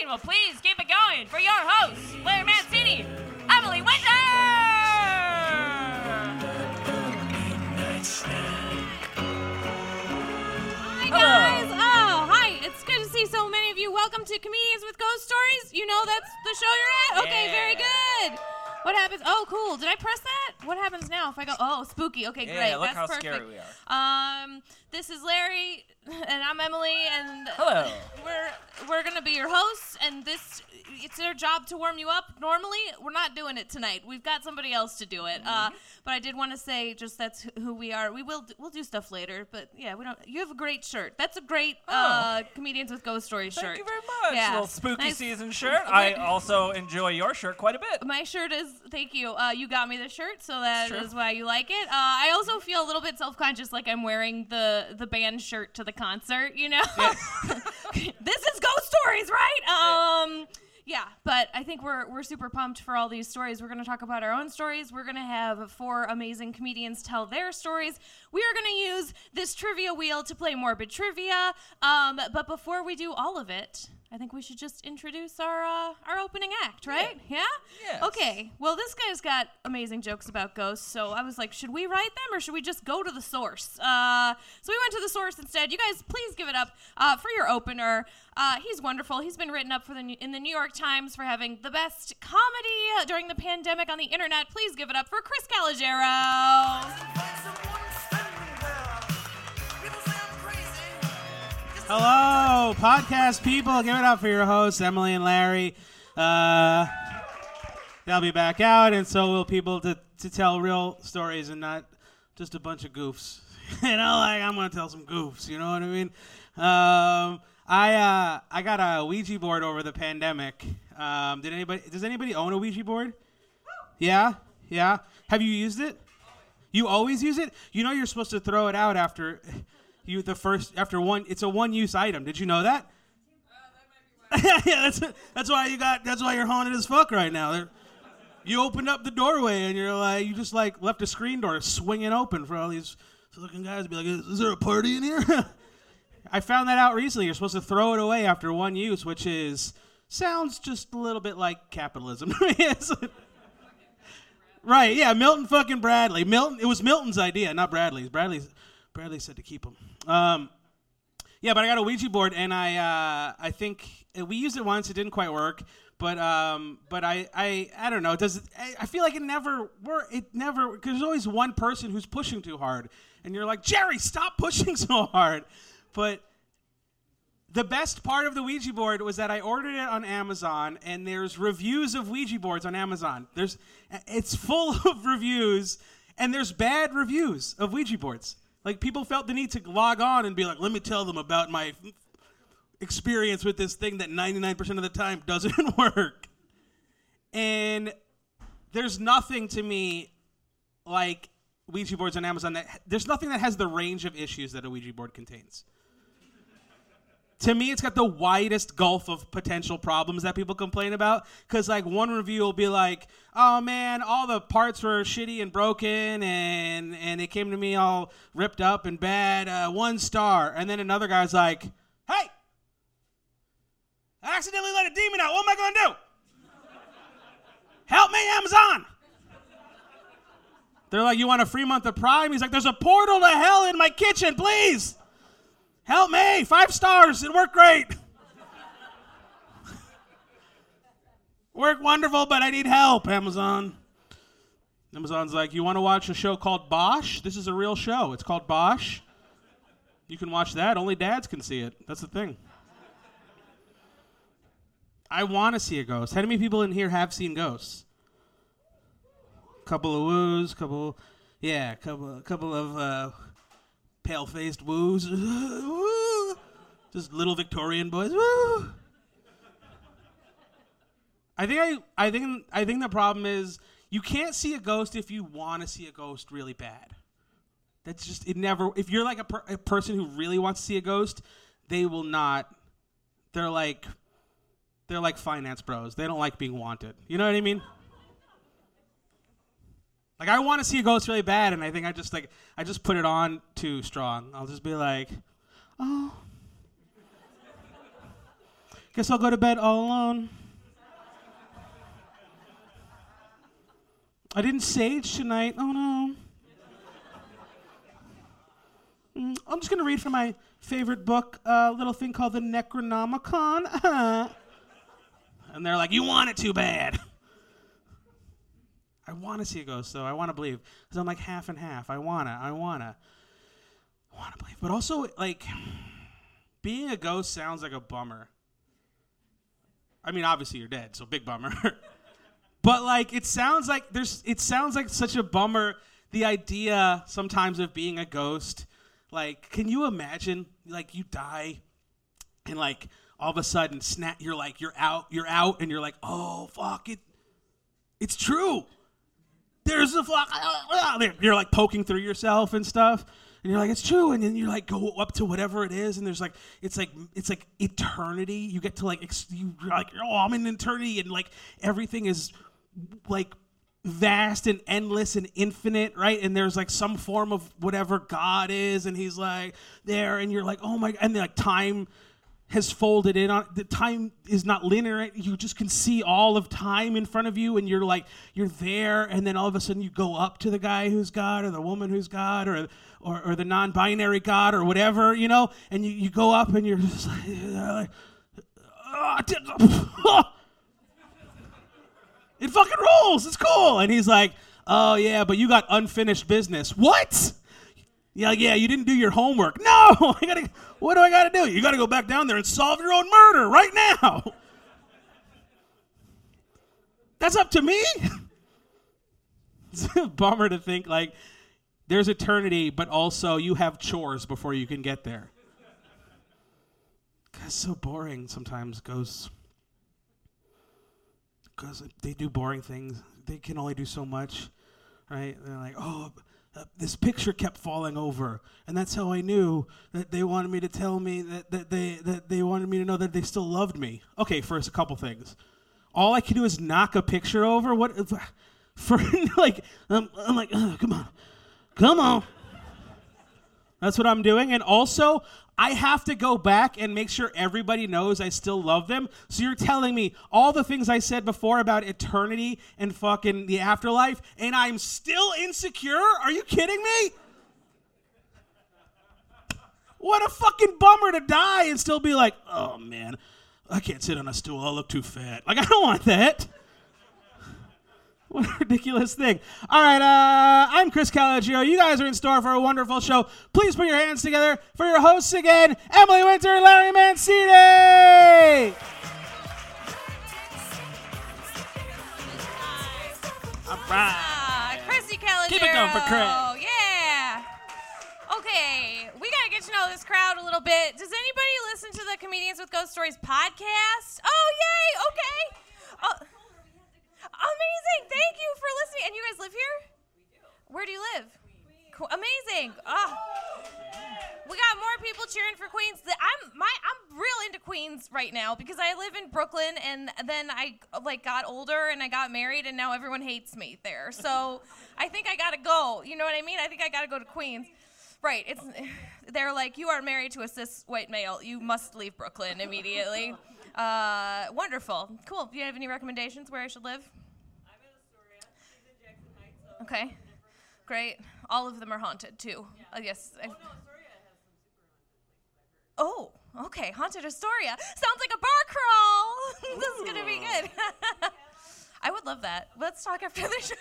podcasting will please keep it going for your hosts, Larry Mancini, Emily Winter! Hi guys! Oh, hi! It's good to see so many of you. Welcome to Comedians with Ghost Stories. You know that's the show you're at. Okay, very good. What happens? Oh, cool. Did I press that? What happens now if I go? Oh, spooky. Okay, Yeah, great. look that's how perfect. scary we are. Um, this is Larry, and I'm Emily, and Hello. we're we're gonna be your hosts, and this it's their job to warm you up. Normally, we're not doing it tonight. We've got somebody else to do it. Uh, Mm-hmm. but I did want to say just that's who we are. We will we'll do stuff later, but yeah, we don't. You have a great shirt. That's a great uh, comedians with ghost stories shirt. Oh. Thank you very much. Yeah. Little spooky Nice. season shirt. I also enjoy your shirt quite a bit. My shirt is thank you. Uh, you got me the shirt, so that is why you like it. Uh, I also feel a little bit self conscious, like I'm wearing the the band shirt to the concert. You know, this is Ghost Stories, right? Um, yeah, but I think we're we're super pumped for all these stories. We're going to talk about our own stories. We're going to have four amazing comedians tell their stories. We are going to use this trivia wheel to play morbid trivia. Um, but before we do all of it. I think we should just introduce our uh, our opening act, right? Yeah. Yes. Okay. Well, this guy's got amazing jokes about ghosts, so I was like, should we write them or should we just go to the source? Uh, so we went to the source instead. You guys, please give it up uh, for your opener. Uh, he's wonderful. He's been written up for the in the New York Times for having the best comedy uh, during the pandemic on the internet. Please give it up for Chris Calogero. Hello, podcast people. Give it up for your hosts, Emily and Larry. Uh, they'll be back out, and so will people to, to tell real stories and not just a bunch of goofs. you know, like I'm gonna tell some goofs. You know what I mean? Um, I uh, I got a Ouija board over the pandemic. Um, did anybody? Does anybody own a Ouija board? Yeah, yeah. Have you used it? You always use it. You know you're supposed to throw it out after you the first after one. It's a one use item. Did you know that? yeah, that's that's why you got. That's why you're haunted as fuck right now. They're, you opened up the doorway and you're like, you just like left a screen door swinging open for all these looking guys to be like, is, is there a party in here? I found that out recently. You're supposed to throw it away after one use, which is sounds just a little bit like capitalism. Right? Yeah, Milton fucking Bradley. Milton. It was Milton's idea, not Bradley's. Bradley's. Bradley said to keep them. Um, yeah, but I got a Ouija board, and I uh, I think uh, we used it once. It didn't quite work, but um, but I I I don't know. Does it, I, I feel like it never work. It never because there's always one person who's pushing too hard, and you're like Jerry, stop pushing so hard. But the best part of the Ouija board was that I ordered it on Amazon, and there's reviews of Ouija boards on Amazon. There's it's full of reviews, and there's bad reviews of Ouija boards. Like people felt the need to log on and be like, "Let me tell them about my experience with this thing that 99% of the time doesn't work." And there's nothing to me like Ouija boards on Amazon that there's nothing that has the range of issues that a Ouija board contains to me it's got the widest gulf of potential problems that people complain about. Because like one review will be like oh man all the parts were shitty and broken and and it came to me all ripped up and bad uh, one star. And then another guy's like hey i accidentally let a demon out. What am i to do? Help me amazon. They're like you want a free month of prime? He's like there's a portal to hell in my kitchen please Help me! Five stars. It worked great. Worked wonderful, but I need help, Amazon. Amazon's like, you want to watch a show called Bosch? This is a real show. It's called Bosch. You can watch that. Only dads can see it. That's the thing. I want to see a ghost. How many people in here have seen ghosts? A couple of woos, a couple, yeah, couple, couple of uh, pale-faced woos, just little Victorian boys. Woo. I think I, I think I think the problem is you can't see a ghost if you want to see a ghost really bad. That's just it. Never. If you're like a, per, a person who really wants to see a ghost, they will not. They're like, they're like finance bros. They don't like being wanted. You know what I mean? Like I want to see a ghost really bad, and I think I just like I just put it on too strong. I'll just be like, oh, Guess I'll go to bed all alone. I didn't sage tonight. Oh no. Mm, I'm just gonna read from my favorite book, a little thing called the Necronomicon. and they're like, "You want it too bad." I want to see a ghost, though. I want to believe because I'm like half and half. I wanna, I wanna, I wanna believe, but also like being a ghost sounds like a bummer. I mean, obviously you're dead, so big bummer. but like it sounds like there's it sounds like such a bummer the idea sometimes of being a ghost. Like, can you imagine like you die and like all of a sudden snap you're like you're out, you're out and you're like, "Oh, fuck it. It's true." There's a fuck. Ah, ah, ah, you're like poking through yourself and stuff and you're like it's true and then you like go up to whatever it is and there's like it's like it's like eternity you get to like you're like oh i'm in eternity and like everything is like vast and endless and infinite right and there's like some form of whatever god is and he's like there and you're like oh my and like time has folded in on the time is not linear you just can see all of time in front of you and you're like you're there and then all of a sudden you go up to the guy who's god or the woman who's god or or, or the non-binary god or whatever you know? And you, you go up and you're just like, "Ah, it fucking rolls it's cool. And he's like oh yeah but you got unfinished business. What yeah, yeah, you didn't do your homework. No, I gotta. What do I gotta do? You gotta go back down there and solve your own murder right now. That's up to me. it's a bummer to think like there's eternity, but also you have chores before you can get there. That's so boring sometimes. Ghosts, because they do boring things. They can only do so much, right? They're like, oh this picture kept falling over. And that's how i knew that they wanted me to tell me that, that they that they wanted me to know that they still loved me. Okay first a couple things. All i can do is knock a picture over? What for like I'm, I'm like come on. Come on. That's what i'm doing. And also I have to go back and make sure everybody knows I still love them. So you're telling me all the things I said before about eternity and fucking the afterlife, and I'm still insecure? Are you kidding me? What a fucking bummer to die and still be like, oh man, I can't sit on a stool. I'll look too fat. Like, I don't want that. What a ridiculous thing. All right, uh, I'm Chris Calogero. You guys are in store for a wonderful show. Please put your hands together for your hosts again, Emily Winter and Larry Mancini. All right. Ah, Chrissy Calogero. Keep it going for Chris. Oh, yeah. Okay, we gotta get to know this crowd a little bit. Does anybody listen to the Comedians with Ghost Stories podcast? Oh, yay! Okay. Thank you for listening. And you guys live here? We do. Where do you live? Cool. Amazing. Oh. We got more people cheering for Queens. I'm my I'm real into Queens right now because I live in Brooklyn and then I like got older and I got married and now everyone hates me there. So I think I gotta go. You know what I mean? I think I gotta go to Queens. Right. It's they're like you are married to a cis white male. You must leave Brooklyn immediately. Uh, wonderful. Cool. Do you have any recommendations where I should live? Okay. Great. All of them are haunted too. I guess. I- Oh, okay. Haunted Astoria. Sounds like a bar crawl. this is gonna be good. I would love that. Let's talk after the show.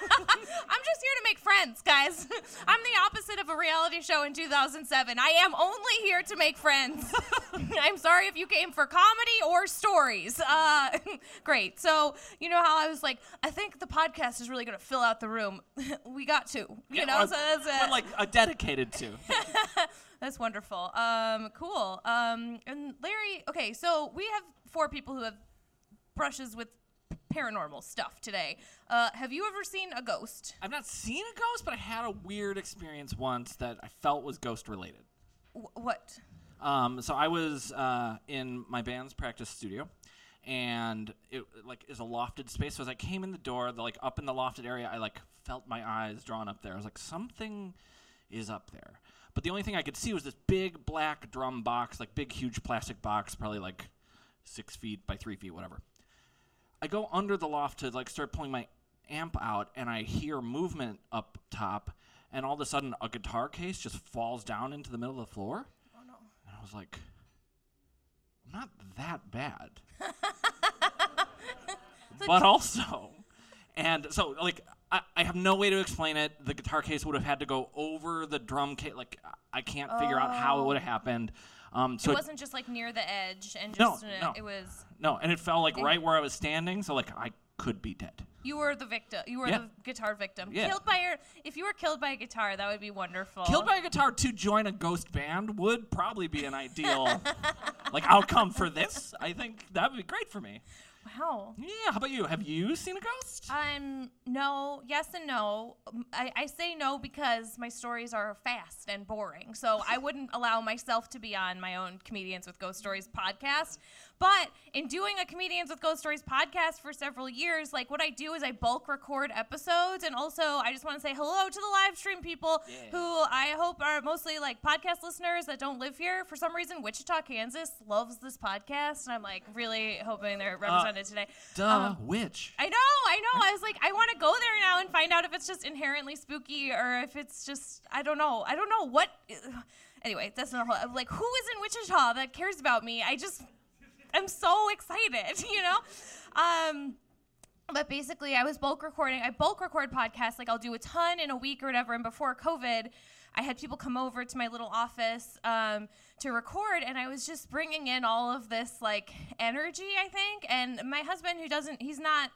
I'm just here to make friends, guys. I'm the opposite of a reality show in 2007. I am only here to make friends. I'm sorry if you came for comedy or stories. Uh, great. So, you know how I was like, I think the podcast is really going to fill out the room. we got to, you Yeah, know, or- so that's it. Like a dedicated to. That's wonderful. Um, cool. Um, and Larry, okay, so we have four people who have brushes with paranormal stuff today. Uh, have you ever seen a ghost? I've not seen a ghost, but I had a weird experience once that I felt was ghost related. Wh- what? Um, so I was uh, in my band's practice studio, and it like is a lofted space. So as I came in the door, the, like up in the lofted area, I like felt my eyes drawn up there. I was like, something is up there. But the only thing I could see was this big black drum box, like big huge plastic box, probably like six feet by three feet, whatever. I go under the loft to like start pulling my amp out, and I hear movement up top, and all of a sudden a guitar case just falls down into the middle of the floor. Oh no! And I was like, I'm not that bad, but also, and so like I, I have no way to explain it. The guitar case would have had to go over the drum case. Like I can't figure out how it would have oh. happened. Um, so It wasn't just like near the edge and No, just uh, no. it was no, and it fell like right where I was standing. So like I could be dead. you were the victim. You were Yeah. the guitar victim. Yeah. Killed by your if you were killed by a guitar, that would be wonderful. Killed by a guitar to join a ghost band would probably be an ideal like outcome for this. I think that would be great for me. Wow. Yeah. How about you? Have you seen a ghost? Um, no, yes and no. I, I say no because my stories are fast and boring. So I wouldn't allow myself to be on my own Comedians with Ghost Stories podcast. But in doing a Comedians with Ghost Stories podcast for several years, like what I do is I bulk record episodes. And also, I just want to say hello to the live stream people who I hope are mostly like podcast listeners that don't live here. For some reason, Wichita, Kansas loves this podcast. And I'm like really hoping they're represented today. Duh. Um, which? I know, I know. I was like, I want to go there now and find out if it's just inherently spooky or if it's just, I don't know. I don't know what. Anyway, that's not a whole. Like, who is in Wichita that cares about me? I just, I'm so excited, you know? Um, but basically, I was bulk recording. I bulk record podcasts. Like, I'll do a ton in a week or whatever. And before COVID, I had people come over to my little office um, to record, and I was just bringing in all of this like energy. I think, and my husband, who doesn't, he's not.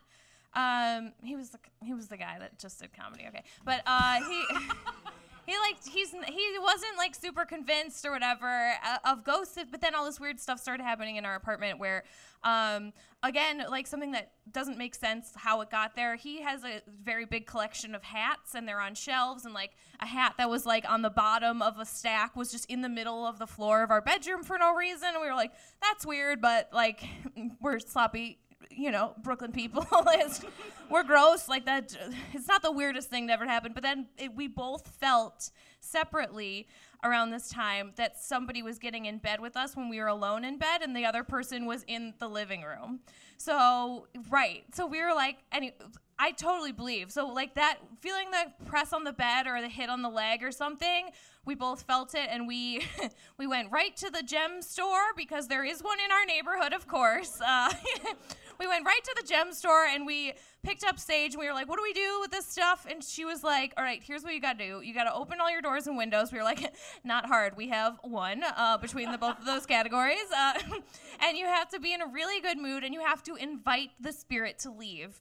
Um, he was the he was the guy that just did comedy. Okay, but uh, he. He like he's he wasn't like super convinced or whatever uh, of ghosts, but then all this weird stuff started happening in our apartment where, um, again, like something that doesn't make sense how it got there. He has a very big collection of hats, and they're on shelves, and like a hat that was like on the bottom of a stack was just in the middle of the floor of our bedroom for no reason. We were like, that's weird, but like we're sloppy you know, Brooklyn people. It's- we're gross. Like that. It's not the weirdest thing that ever happened. But then it, we both felt separately around this time that somebody was getting in bed with us when we were alone in bed, and the other person was in the living room. So right. So we were like, any. I totally believe. So like that feeling the press on the bed or the hit on the leg or something, we both felt it and we we went right to the gem store because there is one in our neighborhood, of course. Uh, we went right to the gem store and we picked up Sage and we were like, "What do we do with this stuff?" And she was like, "All right, here's what you got to do. You got to open all your doors and windows." We were like, "Not hard. We have one uh, between the both of those categories, uh, and you have to be in a really good mood and you have to invite the spirit to leave."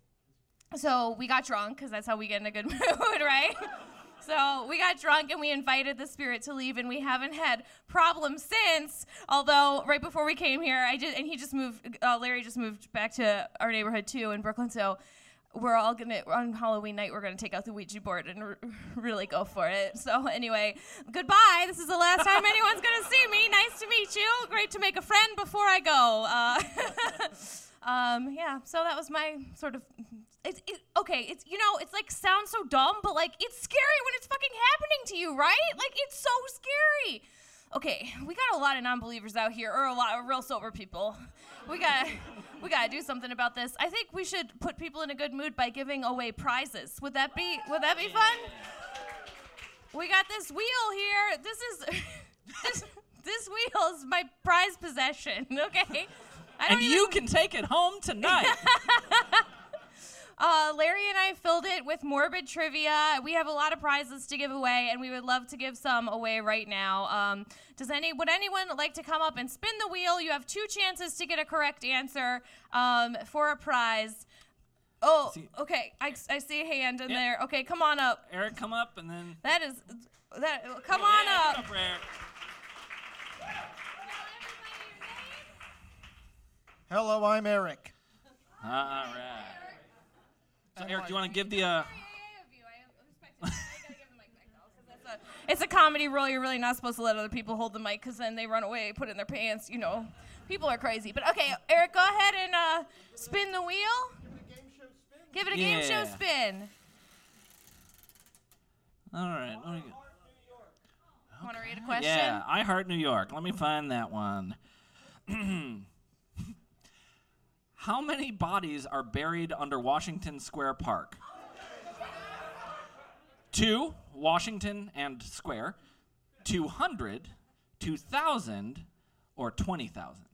So we got drunk because that's how we get in a good mood, right? So we got drunk and we invited the spirit to leave, and we haven't had problems since. Although right before we came here, I did, and he just moved. Uh, Larry just moved back to our neighborhood too in Brooklyn. So we're all gonna on Halloween night. We're gonna take out the Ouija board and r- really go for it. So anyway, goodbye. This is the last time anyone's gonna see me. Nice to meet you. Great to make a friend before I go. Uh, um, yeah. So that was my sort of. It's it, okay. It's you know it's like sounds so dumb, but like it's scary when it's fucking happening to you, right? Like it's so scary. Okay, we got a lot of non-believers out here, or a lot of real sober people. We got we got to do something about this. I think we should put people in a good mood by giving away prizes. Would that be Would that be fun? We got this wheel here. This is this this wheel is my prize possession. Okay. And even- you can take it home tonight. Uh, Larry and I filled it with morbid trivia. We have a lot of prizes to give away, and we would love to give some away right now. Um, does any would anyone like to come up and spin the wheel? You have two chances to get a correct answer um, for a prize. Oh, okay. I, I see a hand in Yep. there. Okay, come on up. Eric, come up and then. That is that. Come on Yeah, up. come up, Hello, I'm Eric. All right. So, Eric, do you want to give the? Uh, It's a comedy role. You're really not supposed to let other people hold the mic because then they run away, put it in their pants. You know, people are crazy. But okay, Eric, go ahead and uh, spin the wheel. Give it a game show spin. Yeah. spin. all right. Let me, Want to read a question? yeah, I Heart New York. Let me find that one. How many bodies are buried under Washington Square Park? Two, Washington and Square. 200, 2,000, or 20,000?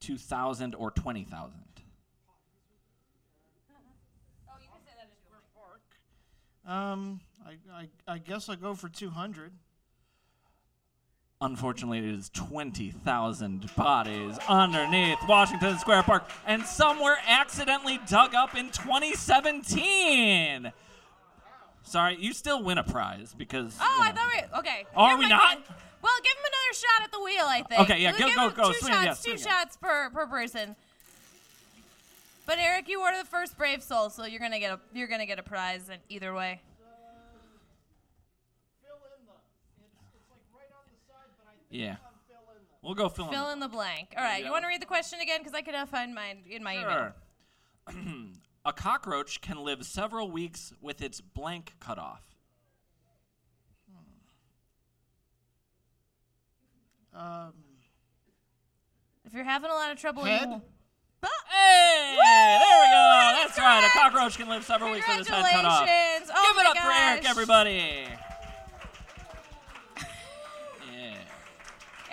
2,000 or 20,000? Um, I, I, I guess I go for 200. Unfortunately, it is 20,000 bodies underneath Washington Square Park, and some were accidentally dug up in 2017. Sorry, you still win a prize because. Oh, you I thought we okay. Are Never we not? then. Well, give him another shot at the wheel. I think. Okay, yeah, We'll go- give go- him go. Two Swing, shots. yeah, two swing shots per per person. But Eric, you were the first brave soul, so you're gonna get a you're gonna get a prize in either way. Fill in the. It's, it's like right on the side, but I think Yeah. I'm fill in the. We'll go fill, Fill in the blank. All right, Yeah. you want to read the question again because I cannot find mine in my email. Sure. a cockroach can live several weeks with its blank cut off. Um, If you're having a lot of trouble, Head? you. Hey, there we go. That's That's right. A cockroach can live several weeks with its head cut off. Oh Give it my up for Eric, everybody.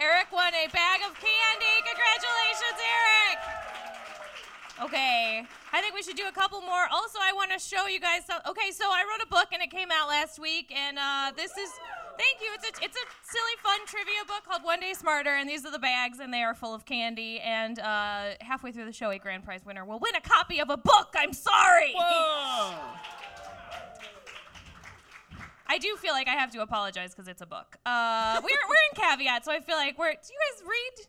Eric won a bag of candy. Congratulations, Eric. Okay, I think we should do a couple more. Also, I want to show you guys. Some, okay, so I wrote a book and it came out last week, and uh, this is. Thank you. It's a it's a silly, fun trivia book called One Day Smarter, and these are the bags, and they are full of candy. And uh, halfway through the show, a grand prize winner will win a copy of a book. I'm sorry. Whoa. I do feel like I have to apologize because it's a book. Uh, we're, we're in caveat, so I feel like we're. Do you guys read?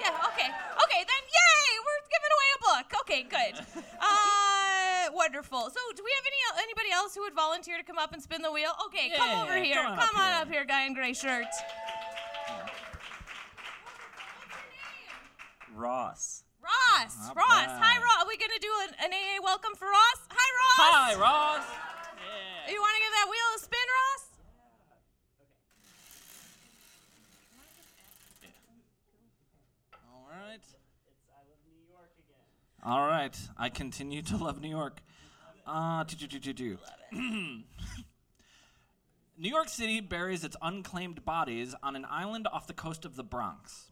Yeah. Okay. Okay. Then, yay! We're giving away a book. Okay. Good. Uh, wonderful. So, do we have any anybody else who would volunteer to come up and spin the wheel? Okay. come Yeah, over here. come on Come up on here. up here, guy in gray shirt. Ross. Ross. Not Ross. Hi. Ross. Are we gonna do an, an AA welcome for Ross? Hi, Ross. Hi, Ross. You want to give that wheel a spin, Ross? Yeah. Okay. All right. All right. I continue to love New York. Uh, do, do, do, do, do. New York City buries its unclaimed bodies on an island off the coast of the Bronx.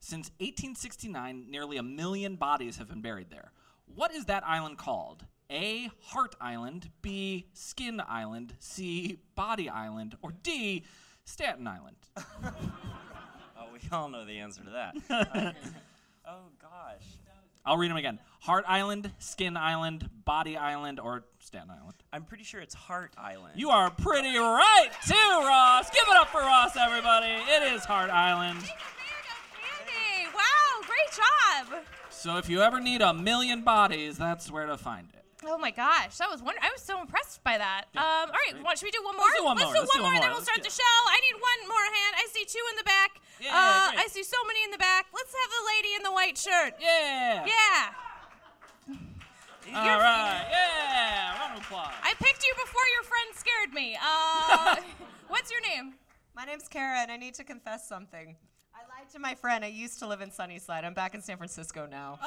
Since 1869, nearly a million bodies have been buried there. What is that island called? A. Hart Island, B. Skin Island, C. Body Island, or D. Staten Island? Oh, we all know the answer to that. oh gosh. I'll read them again. Hart Island, Skin Island, Body Island, or Staten Island. I'm pretty sure it's Hart Island. You are pretty right, too, Ross. Give it up for Ross, everybody. It is Hart Island. Candy. Wow. Great job. So if you ever need a million bodies, that's where to find it. Oh my gosh, that was wonder. I was so impressed by that. Um, all right, great. what, should we do one more? Let's do one more, let's do one and then we'll let's start the show. I need one more hand. I see two in the back. Yeah, uh, great. I see so many in the back. Let's have the lady in the white shirt. Yeah. Yeah. All You're- right. Yeah. Round of applause. I picked you before your friend scared me. Uh, what's your name? My name's Kara, and I need to confess something. I lied to my friend. I used to live in Sunnyside. I'm back in San Francisco now.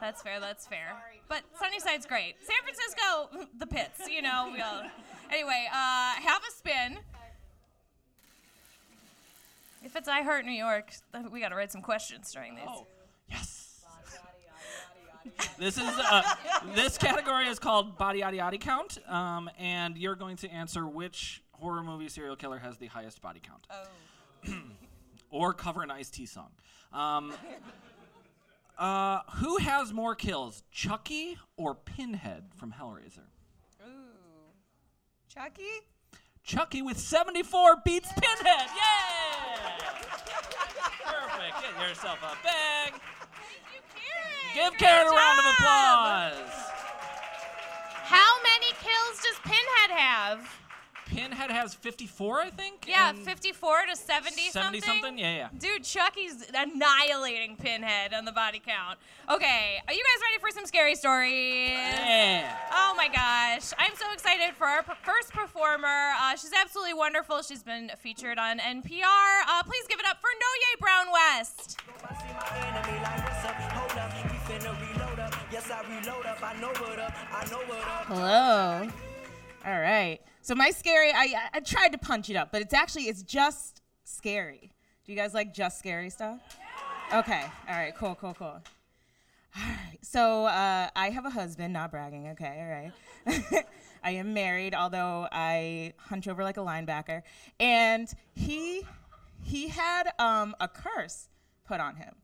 That's fair. That's fair. But Sunnyside's great. San Francisco, the pits. You know. We all, anyway, uh, have a spin. If it's I Heart New York, then we got to write some questions during these. Oh, yes. This is uh, this category is called body yaddy yaddy count, um, and you're going to answer which horror movie serial killer has the highest body count, Oh. or cover an Ice T song. Um, uh, who has more kills, Chucky or Pinhead from Hellraiser? Ooh. Chucky? Chucky with 74 beats Pinhead. Yeah! Perfect. Get yourself a bag. Thank you, Karen. Give Karen a round of applause. How many kills does Pinhead have? Pinhead has 54, I think. Yeah, and 54 to 70 70 something. Yeah, yeah. Dude, Chucky's annihilating Pinhead on the body count. Okay, are you guys ready for some scary stories? Yeah. Oh my gosh. I'm so excited for our p- first performer. Uh, she's absolutely wonderful. She's been featured on NPR. Uh, please give it up for Nonye Brown West. Hello. All right. So my scary, I I- tried to punch it up, but it's actually it's just scary. Do you guys like just scary stuff? Okay. All right. Cool. Cool. Cool. All right. So uh, I have a husband. Not bragging. Okay. All right. I am married, although I hunch over like a linebacker, and he he had um, a curse put on him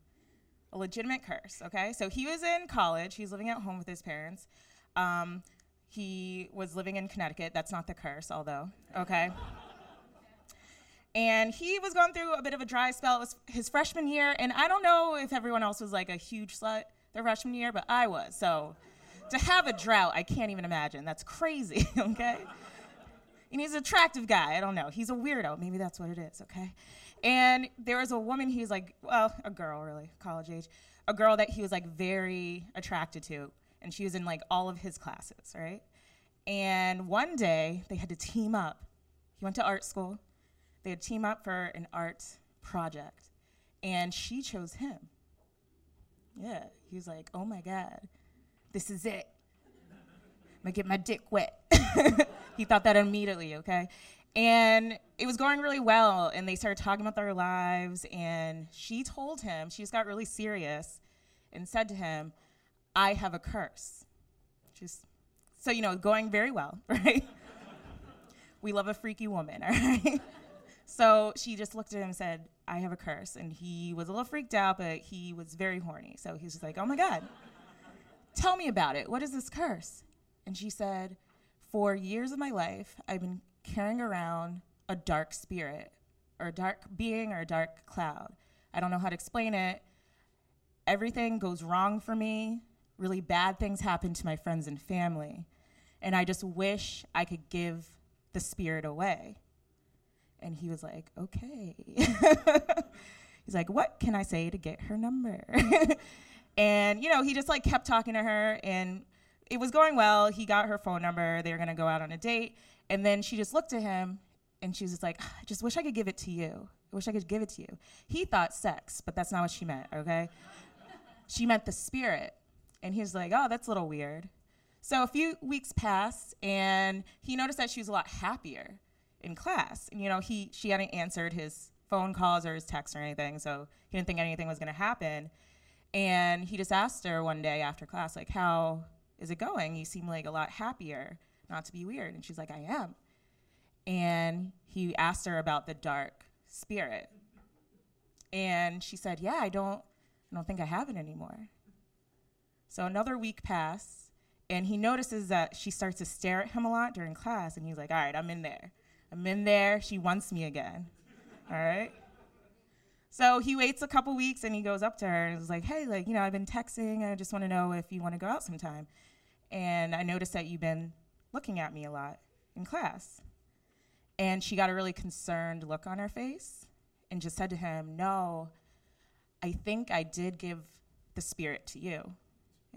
a legitimate curse. Okay, so he was in college. He's living at home with his parents. Um, he was living in Connecticut. That's not the curse, although. Okay. And he was going through a bit of a dry spell. It was his freshman year, and I don't know if everyone else was like a huge slut their freshman year, but I was. So to have a drought, I can't even imagine. That's crazy. Okay. And he's an attractive guy. I don't know. He's a weirdo. Maybe that's what it is, okay? And there was a woman he's like, well, a girl really, college age, a girl that he was like very attracted to. And she was in like all of his classes, right? And one day they had to team up. He went to art school. They had to team up for an art project. And she chose him. Yeah. He was like, oh my God, this is it. I'm gonna get my dick wet. he thought that immediately, okay? And it was going really well, and they started talking about their lives. And she told him, she just got really serious and said to him, I have a curse. Just so you know, going very well, right? we love a freaky woman, all right? So she just looked at him and said, I have a curse. And he was a little freaked out, but he was very horny. So he was just like, oh my God, tell me about it. What is this curse? And she said, For years of my life, I've been carrying around a dark spirit, or a dark being, or a dark cloud. I don't know how to explain it. Everything goes wrong for me. Really bad things happen to my friends and family. And I just wish I could give the spirit away. And he was like, Okay. He's like, What can I say to get her number? and, you know, he just like kept talking to her and it was going well. He got her phone number. They were going to go out on a date. And then she just looked at him and she was just like, I just wish I could give it to you. I wish I could give it to you. He thought sex, but that's not what she meant, okay? she meant the spirit. And he was like, oh, that's a little weird. So a few weeks passed and he noticed that she was a lot happier in class. And, you know, he, she hadn't answered his phone calls or his texts or anything, so he didn't think anything was going to happen. And he just asked her one day after class, like, how is it going? You seem like a lot happier, not to be weird. And she's like, I am. And he asked her about the dark spirit. And she said, Yeah, I don't I don't think I have it anymore. So another week passed, and he notices that she starts to stare at him a lot during class, and he's like, All right, I'm in there. I'm in there. She wants me again. All right. So he waits a couple weeks and he goes up to her and is like, Hey, like, you know, I've been texting. I just want to know if you want to go out sometime. And I noticed that you've been looking at me a lot in class. And she got a really concerned look on her face and just said to him, No, I think I did give the spirit to you.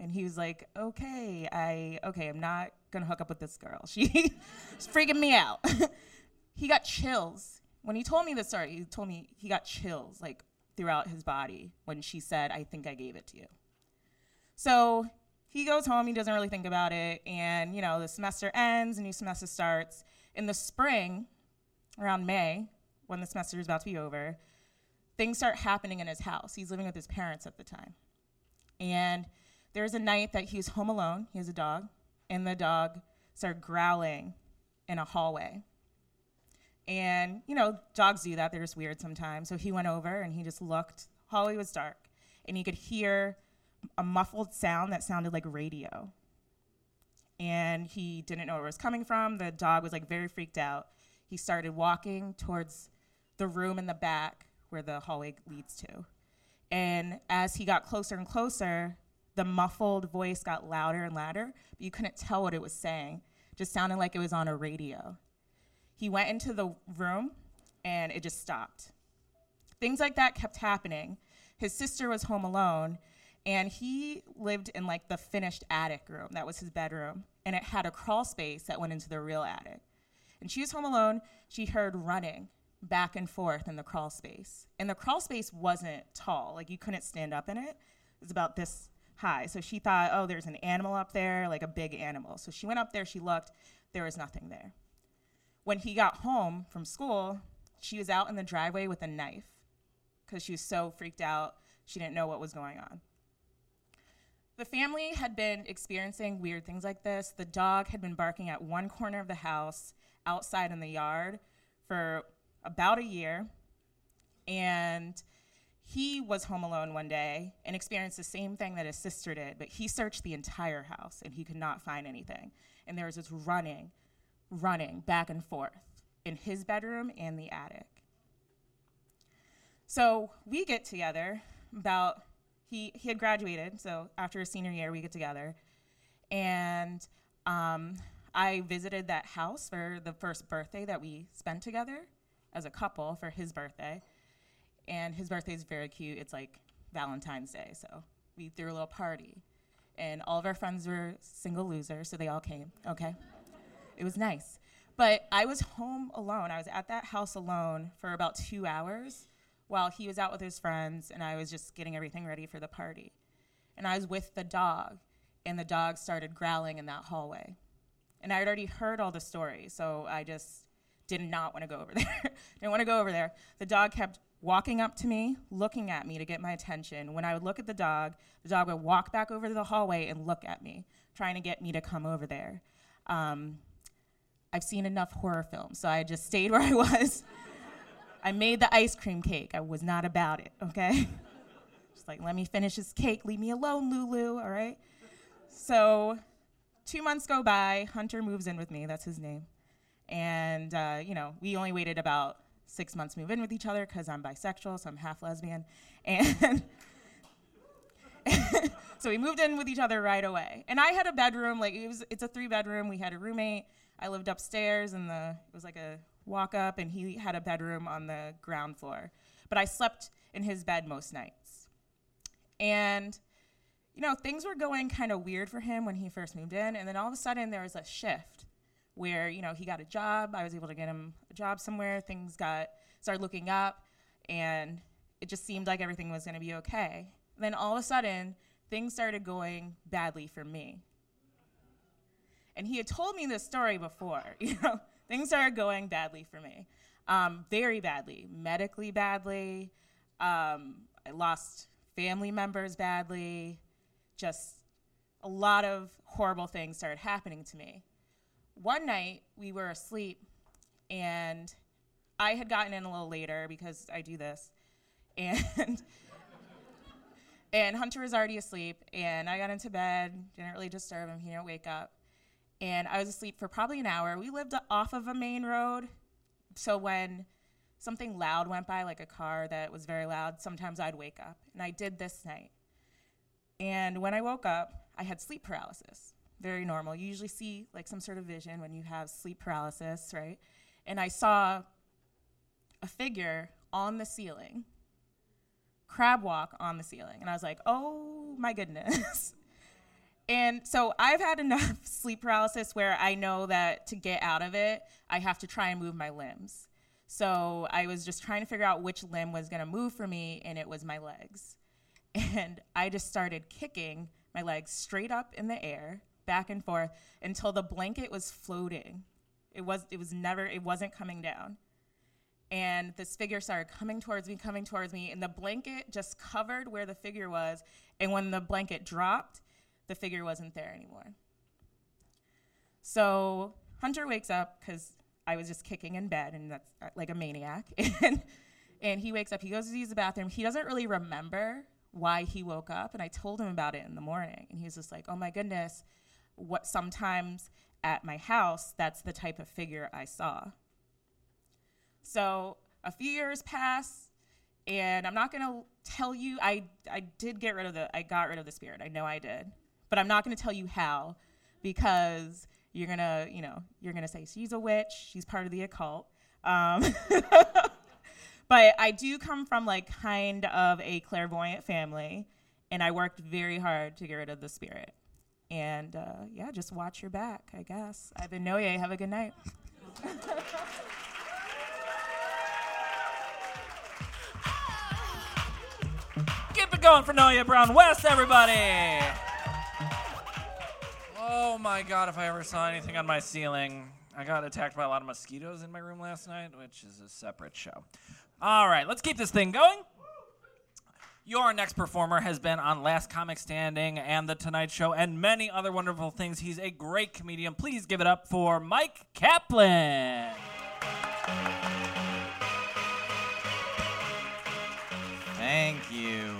And he was like, Okay, I okay, I'm not gonna hook up with this girl. She's freaking me out. he got chills. When he told me this story, he told me he got chills like throughout his body when she said, I think I gave it to you. So he goes home, he doesn't really think about it, and you know, the semester ends, a new semester starts. In the spring, around May, when the semester is about to be over, things start happening in his house. He's living with his parents at the time. And there's a night that he was home alone, he has a dog, and the dog started growling in a hallway. And, you know, dogs do that, they're just weird sometimes. So he went over and he just looked. Hallway was dark, and he could hear a muffled sound that sounded like radio. And he didn't know where it was coming from. The dog was like very freaked out. He started walking towards the room in the back where the hallway leads to. And as he got closer and closer, the muffled voice got louder and louder, but you couldn't tell what it was saying. It just sounded like it was on a radio. He went into the room and it just stopped. Things like that kept happening. His sister was home alone and he lived in like the finished attic room. That was his bedroom. And it had a crawl space that went into the real attic. And she was home alone. She heard running back and forth in the crawl space. And the crawl space wasn't tall, like you couldn't stand up in it. It was about this high. So she thought, oh, there's an animal up there, like a big animal. So she went up there, she looked, there was nothing there. When he got home from school, she was out in the driveway with a knife because she was so freaked out. She didn't know what was going on. The family had been experiencing weird things like this. The dog had been barking at one corner of the house outside in the yard for about a year. And he was home alone one day and experienced the same thing that his sister did, but he searched the entire house and he could not find anything. And there was this running, running back and forth in his bedroom and the attic. So we get together about he he had graduated, so after his senior year we get together, and um, I visited that house for the first birthday that we spent together as a couple for his birthday. And his birthday is very cute. It's like Valentine's Day. So we threw a little party. And all of our friends were single losers, so they all came. Okay. it was nice. But I was home alone. I was at that house alone for about two hours while he was out with his friends, and I was just getting everything ready for the party. And I was with the dog, and the dog started growling in that hallway. And I had already heard all the stories, so I just did not want to go over there. Didn't want to go over there. The dog kept walking up to me, looking at me to get my attention. When I would look at the dog, the dog would walk back over to the hallway and look at me, trying to get me to come over there. Um, I've seen enough horror films, so I just stayed where I was. I made the ice cream cake. I was not about it, okay? just like, let me finish this cake. Leave me alone, Lulu, all right? So two months go by. Hunter moves in with me. That's his name. And, uh, you know, we only waited about six months move in with each other because I'm bisexual, so I'm half lesbian. And so we moved in with each other right away. And I had a bedroom, like it was it's a three bedroom. We had a roommate. I lived upstairs and the it was like a walk up and he had a bedroom on the ground floor. But I slept in his bed most nights. And you know, things were going kind of weird for him when he first moved in, and then all of a sudden there was a shift where you know he got a job. I was able to get him a job somewhere. Things got started looking up, and it just seemed like everything was going to be okay. Then all of a sudden, things started going badly for me. And he had told me this story before. You know, things started going badly for me, um, very badly, medically badly. Um, I lost family members badly just a lot of horrible things started happening to me. One night we were asleep and I had gotten in a little later because I do this. And and Hunter was already asleep and I got into bed, didn't really disturb him, he didn't wake up. And I was asleep for probably an hour. We lived off of a main road. So when something loud went by, like a car that was very loud, sometimes I'd wake up. And I did this night. And when I woke up, I had sleep paralysis. Very normal. You usually see like some sort of vision when you have sleep paralysis, right? And I saw a figure on the ceiling, crab walk on the ceiling. And I was like, oh my goodness. and so I've had enough sleep paralysis where I know that to get out of it, I have to try and move my limbs. So I was just trying to figure out which limb was going to move for me, and it was my legs. And I just started kicking my legs straight up in the air, back and forth, until the blanket was floating. It was it was never it wasn't coming down. And this figure started coming towards me, coming towards me, and the blanket just covered where the figure was. And when the blanket dropped, the figure wasn't there anymore. So Hunter wakes up because I was just kicking in bed, and that's uh, like a maniac. and and he wakes up. He goes to use the bathroom. He doesn't really remember why he woke up and I told him about it in the morning and he was just like, "Oh my goodness, what sometimes at my house that's the type of figure I saw." So, a few years pass and I'm not to tell you I I did get rid of the I got rid of the spirit. I know I did. But I'm not to tell you how because you're gonna, you know, you're gonna say she's a witch, she's part of the occult. Um, but I do come from like kind of a clairvoyant family, and I worked very hard to get rid of the spirit. And uh, yeah, just watch your back, I guess. I've been Nonye. Have a good night. Keep it going for Nonye Brown West, everybody! Oh my god, if I ever saw anything on my ceiling. I got attacked by a lot of mosquitoes in my room last night, which is a separate show. All right, let's keep this thing going. Your next performer has been on Last Comic Standing and The Tonight Show and many other wonderful things. He's a great comedian. Please give it up for Myq Kaplan. Thank you.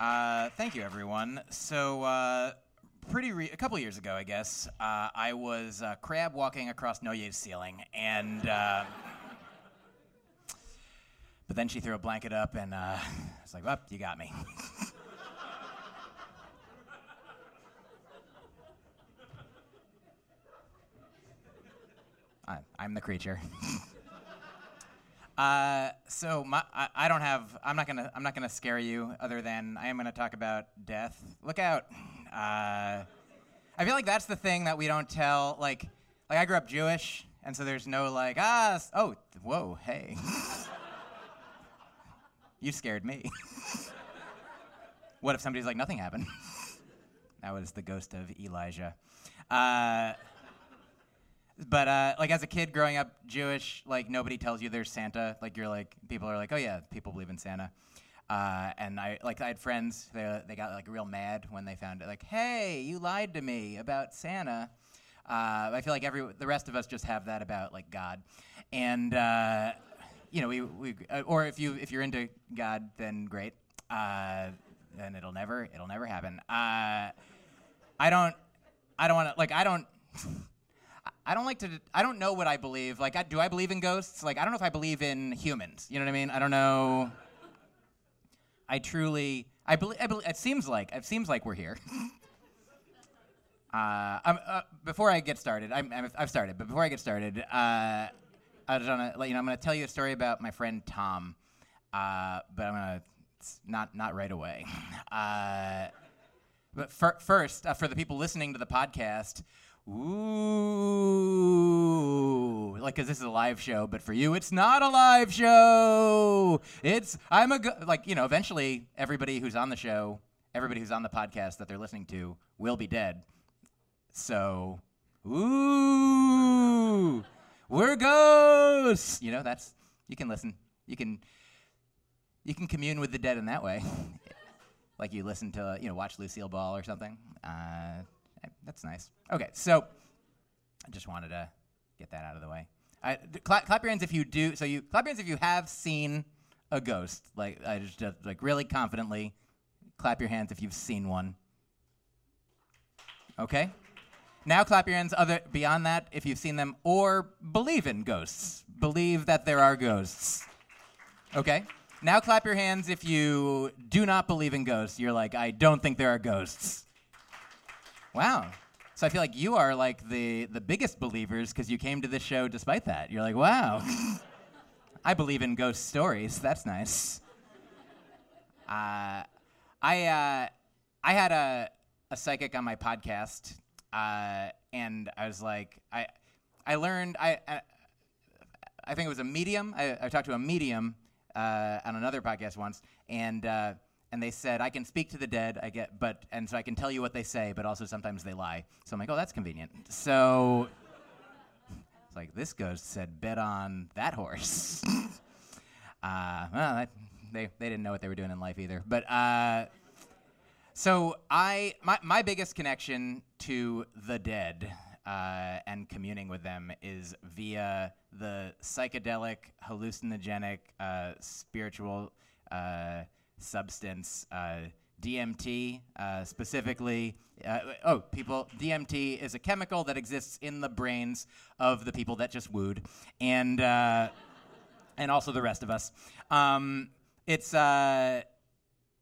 Uh, thank you, everyone. So, uh, pretty re- a couple years ago, I guess, uh, I was uh, crab walking across Nonye's ceiling, and uh, but then she threw a blanket up, and uh, I was like, "Well, you got me." I, I'm the creature. Uh, so my, I, I don't have. I'm not gonna. I'm not gonna scare you. Other than I am gonna talk about death. Look out. Uh, I feel like that's the thing that we don't tell. Like, like I grew up Jewish, and so there's no like ah oh whoa hey. You scared me. what if somebody's like nothing happened? that was the ghost of Elijah. Uh, but uh, like as a kid growing up Jewish, like nobody tells you there's Santa. Like you're like people are like, oh yeah, people believe in Santa. Uh, and I like I had friends. They they got like real mad when they found it. Like, hey, you lied to me about Santa. Uh, I feel like every the rest of us just have that about like God, and uh, you know we we uh, or if you if you're into God, then great. Uh, then it'll never it'll never happen. Uh, I don't I don't want to like I don't. I don't like to. I don't know what I believe. Like, I, do I believe in ghosts? Like, I don't know if I believe in humans. You know what I mean? I don't know. I truly. I believe. I believe it seems like. It seems like we're here. uh, uh, before I get started, I'm, I'm, I've started. But before I get started, uh, I want to let you know. I'm to tell you a story about my friend Tom. Uh, but I'm to not not right away. Uh, but fir- first, uh, for the people listening to the podcast, ooh, like, cause this is a live show, but for you, it's not a live show. It's I'm a like you know. Eventually, everybody who's on the show, everybody who's on the podcast that they're listening to, will be dead. So, ooh, we're ghosts. You know, that's you can listen. You can you can commune with the dead in that way. like you listen to, you know, watch Lucille Ball or something. Uh, that's nice. Okay, so I just wanted to get that out of the way. I, d- cla- clap your hands if you do. So you clap your hands if you have seen a ghost. Like I just uh, like really confidently clap your hands if you've seen one. Okay. Now clap your hands other beyond that if you've seen them or believe in ghosts. Believe that there are ghosts. Okay? Now clap your hands if you do not believe in ghosts. You're like, I don't think there are ghosts. Wow. So I feel like you are like the the biggest believers because you came to this show despite that. You're like, wow. I believe in ghost stories. That's nice. Uh, I uh, I had a a psychic on my podcast, uh, and I was like, I I learned I. I I think it was a medium. I, I talked to a medium uh, on another podcast once, and uh, and they said I can speak to the dead. I get, but and so I can tell you what they say, but also sometimes they lie. So I'm like, oh, that's convenient. So it's like this ghost said, bet on that horse. uh, well, that, they they didn't know what they were doing in life either. But uh, so I my my biggest connection to the dead uh, and communing with them is via the psychedelic, hallucinogenic, uh, spiritual uh, substance. Uh, DMT, uh, specifically. Uh, oh, people, DMT is a chemical that exists in the brains of the people that just wooed, and and also the rest of us. Um, it's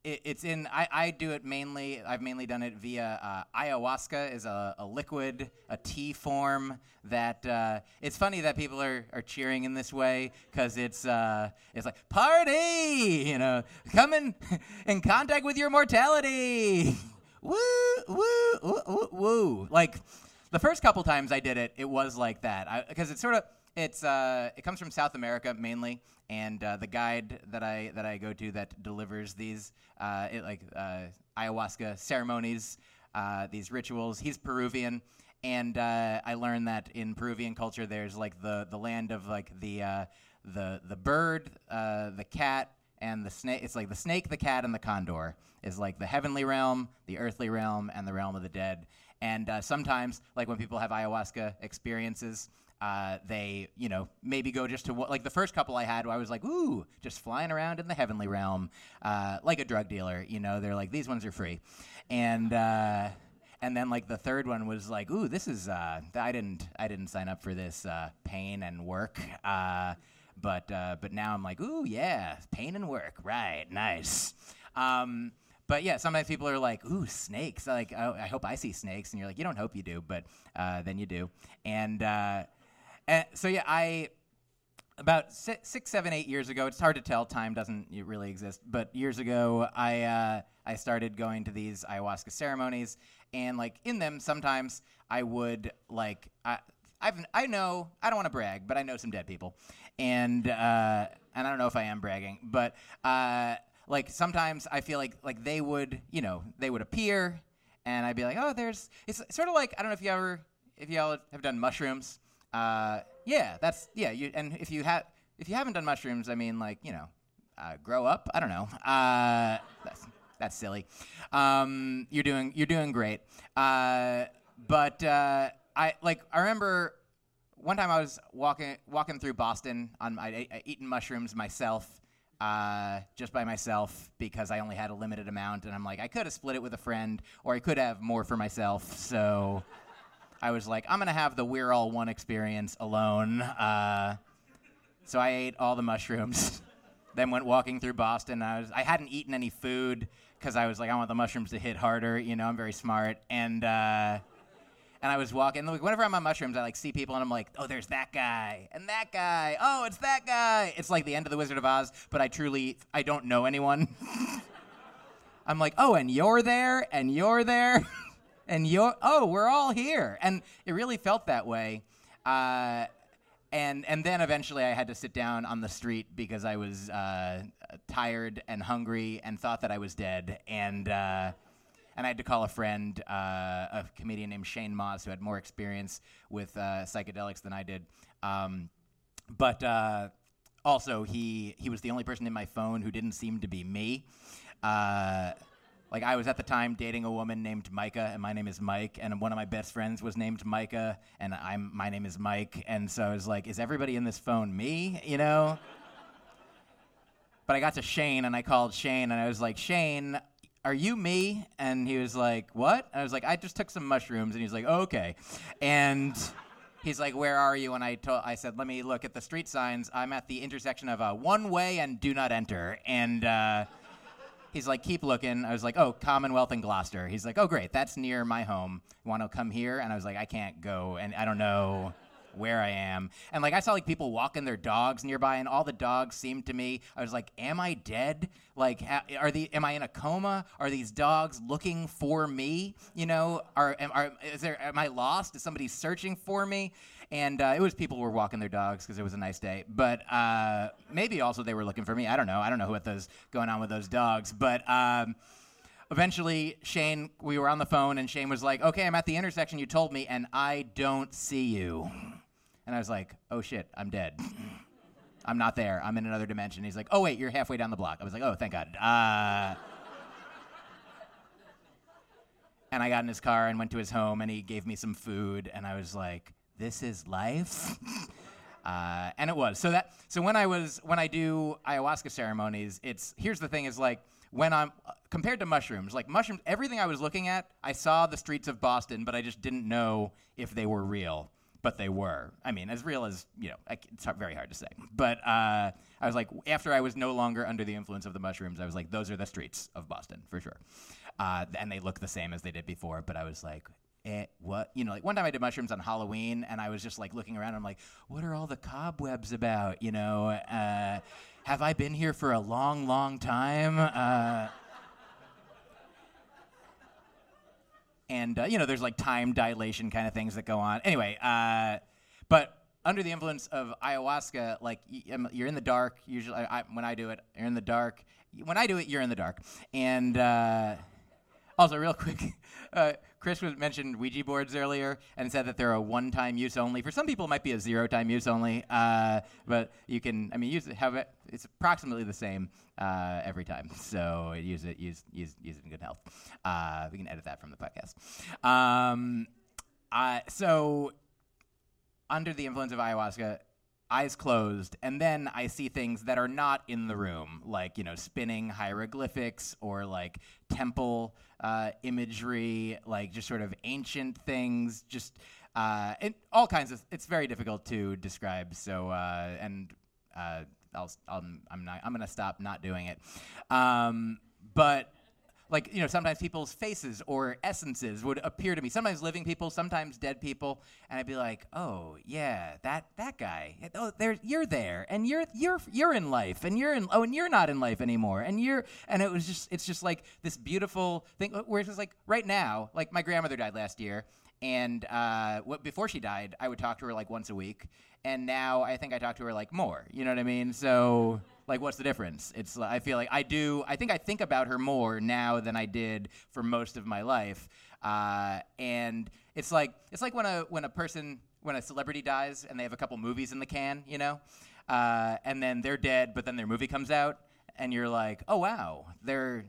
it, it's in. I, I do it mainly. I've mainly done it via uh, ayahuasca. is a, a liquid, a tea form that. Uh, it's funny that people are, are cheering in this way because it's uh, it's like party. You know, come in in contact with your mortality. woo woo woo woo woo. Like the first couple times I did it, it was like that because it's sort of it's uh, it comes from South America mainly, and uh, the guide that I that I go to that delivers these uh, it, like uh, ayahuasca ceremonies, uh, these rituals. He's Peruvian, and uh, I learned that in Peruvian culture, there's like the the land of like the the the bird, the cat, and the snake. It's like the snake, the cat, and the condor is like the heavenly realm, the earthly realm, and the realm of the dead. And uh, sometimes, like when people have ayahuasca experiences, uh, they, you know, maybe go just to what, like the first couple I had, I was like, ooh, just flying around in the heavenly realm, uh, like a drug dealer. You know, they're like, these ones are free, and uh, and then like the third one was like, ooh, this is, uh, I didn't, I didn't sign up for this uh, pain and work, but but now I'm like, ooh, yeah, pain and work, right, nice. Um, but yeah, sometimes people are like, "Ooh, snakes!" Like, oh, I hope I see snakes, and you're like, "You don't hope you do, but then you do." And and so yeah, I about six, six, seven, eight years ago. It's hard to tell. Time doesn't really exist. But years ago, I uh, I started going to these ayahuasca ceremonies, and like in them, sometimes I would like I. I've, I know I don't want to brag, but I know some dead people, and uh, and I don't know if I am bragging, but uh, like sometimes I feel like like they would you know they would appear, and I'd be like oh there's it's sort of like I don't know if you ever if y'all have done mushrooms uh, yeah, that's yeah. You and if you have if you haven't done mushrooms, I mean, like you know, uh, grow up. I don't know. Uh, that's that's silly. Um, you're doing you're doing great. Uh, but uh, I like I remember one time I was walking walking through Boston on I, I eating mushrooms myself. Uh, just by myself because I only had a limited amount, and I'm like, I could have split it with a friend, or I could have more for myself. So I was like, I'm gonna have the We're All One experience alone. Uh, so I ate all the mushrooms. then went walking through Boston. I was I hadn't eaten any food because I was like, I want the mushrooms to hit harder. You know, I'm very smart. And uh, and I was walking. Like, whenever I'm on mushrooms, I like see people, and I'm like, oh, there's that guy and that guy. Oh, it's that guy. It's like the end of the Wizard of Oz, but I truly I don't know anyone. I'm like, oh, and you're there, and you're there. and you're oh we're all here and it really felt that way uh, and and then eventually I had to sit down on the street because I was uh, tired and hungry and thought that I was dead and uh, and I had to call a friend, uh, a comedian named Shane Mauss, who had more experience with uh, psychedelics than I did. Um, but uh, also, he he was the only person in my phone who didn't seem to be me. Uh, like I was at the time dating a woman named Micah, and my name is Myq, and one of my best friends was named Micah, and I'm my name is Myq, and so I was like, is everybody in this phone me? You know. but I got to Shane, and I called Shane, and I was like, Shane, are you me? And he was like, what? And I was like, I just took some mushrooms, and he's like, oh, okay, and. He's like, "Where are you?" And I told, I said, "Let me look at the street signs. I'm at the intersection of a one way and do not enter." And uh, He's like, keep looking. I was like, oh, Commonwealth and Gloucester. He's like, oh, great. That's near my home. Want to come here? And I was like, I can't go. And I don't know where I am. And like I saw like people walking their dogs nearby, and all the dogs seemed to me. I was like, "Am I dead? Like, are the am I in a coma? Are these dogs looking for me? You know, are am, are is there am I lost? Is somebody searching for me?" And uh, it was people were walking their dogs because it was a nice day. But uh, maybe also they were looking for me. I don't know. I don't know what those going on with those dogs. But um, eventually, Shane, we were on the phone, and Shane was like, "Okay, I'm at the intersection you told me, and I don't see you." And I was like, "Oh shit, I'm dead." I'm not there. I'm in another dimension. He's like, oh, wait, you're halfway down the block. I was like, oh, thank God. Uh, and I got in his car and went to his home, and he gave me some food, and I was like, this is life. uh, and it was. So that so when I was when I do ayahuasca ceremonies, it's here's the thing is like when I'm compared to mushrooms, like mushrooms, everything I was looking at, I saw the streets of Boston, but I just didn't know if they were real. But they were. I mean, as real as you know, it's very hard to say. But uh, I was like, after I was no longer under the influence of the mushrooms, I was like, those are the streets of Boston for sure. Uh, and they look the same as they did before, but I was like, eh, what? You know, like one time I did mushrooms on Halloween, and I was just like looking around. And I'm like, what are all the cobwebs about? You know, uh, have I been here for a long, long time? Uh, and uh, you know, there's like time dilation kind of things that go on. Anyway, uh, but under the influence of ayahuasca, like um, you're in the dark. Usually, I, I, when I do it, you're in the dark. When I do it, you're in the dark. And uh, also, real quick, uh, Chris was mentioned Ouija boards earlier and said that they're a one-time use only. For some people, it might be a zero-time use only. Uh, but you can, I mean, use it. Have it. It's approximately the same uh, every time. So use it. Use use use it in good health. Uh, we can edit that from the podcast. Um, so under the influence of ayahuasca, eyes closed, and then I see things that are not in the room, like you know, spinning hieroglyphics or like temple uh, imagery, like just sort of ancient things, just uh, and all kinds of. It's very difficult to describe. So uh, and uh, I'll, I'll I'm not I'm gonna stop not doing it, um, but like you know sometimes people's faces or essences would appear to me. Sometimes living people sometimes dead people. And i'd be like oh yeah that that guy. Oh there you're there. And you're you're you're in life. And you're in oh and you're not in life anymore. And you're and it was just it's just like this beautiful thing where it's just like right now like my grandmother died last year. And uh, what, before she died i would talk to her like once a week. And now i think i talk to her like more. You know what i mean? So like what's the difference? It's i feel like i do i think i think about her more now than i did for most of my life. Uh, and it's like it's like when a when a person when a celebrity dies and they have a couple movies in the can you know? Uh, and then they're dead but then their movie comes out and you're like oh wow. They're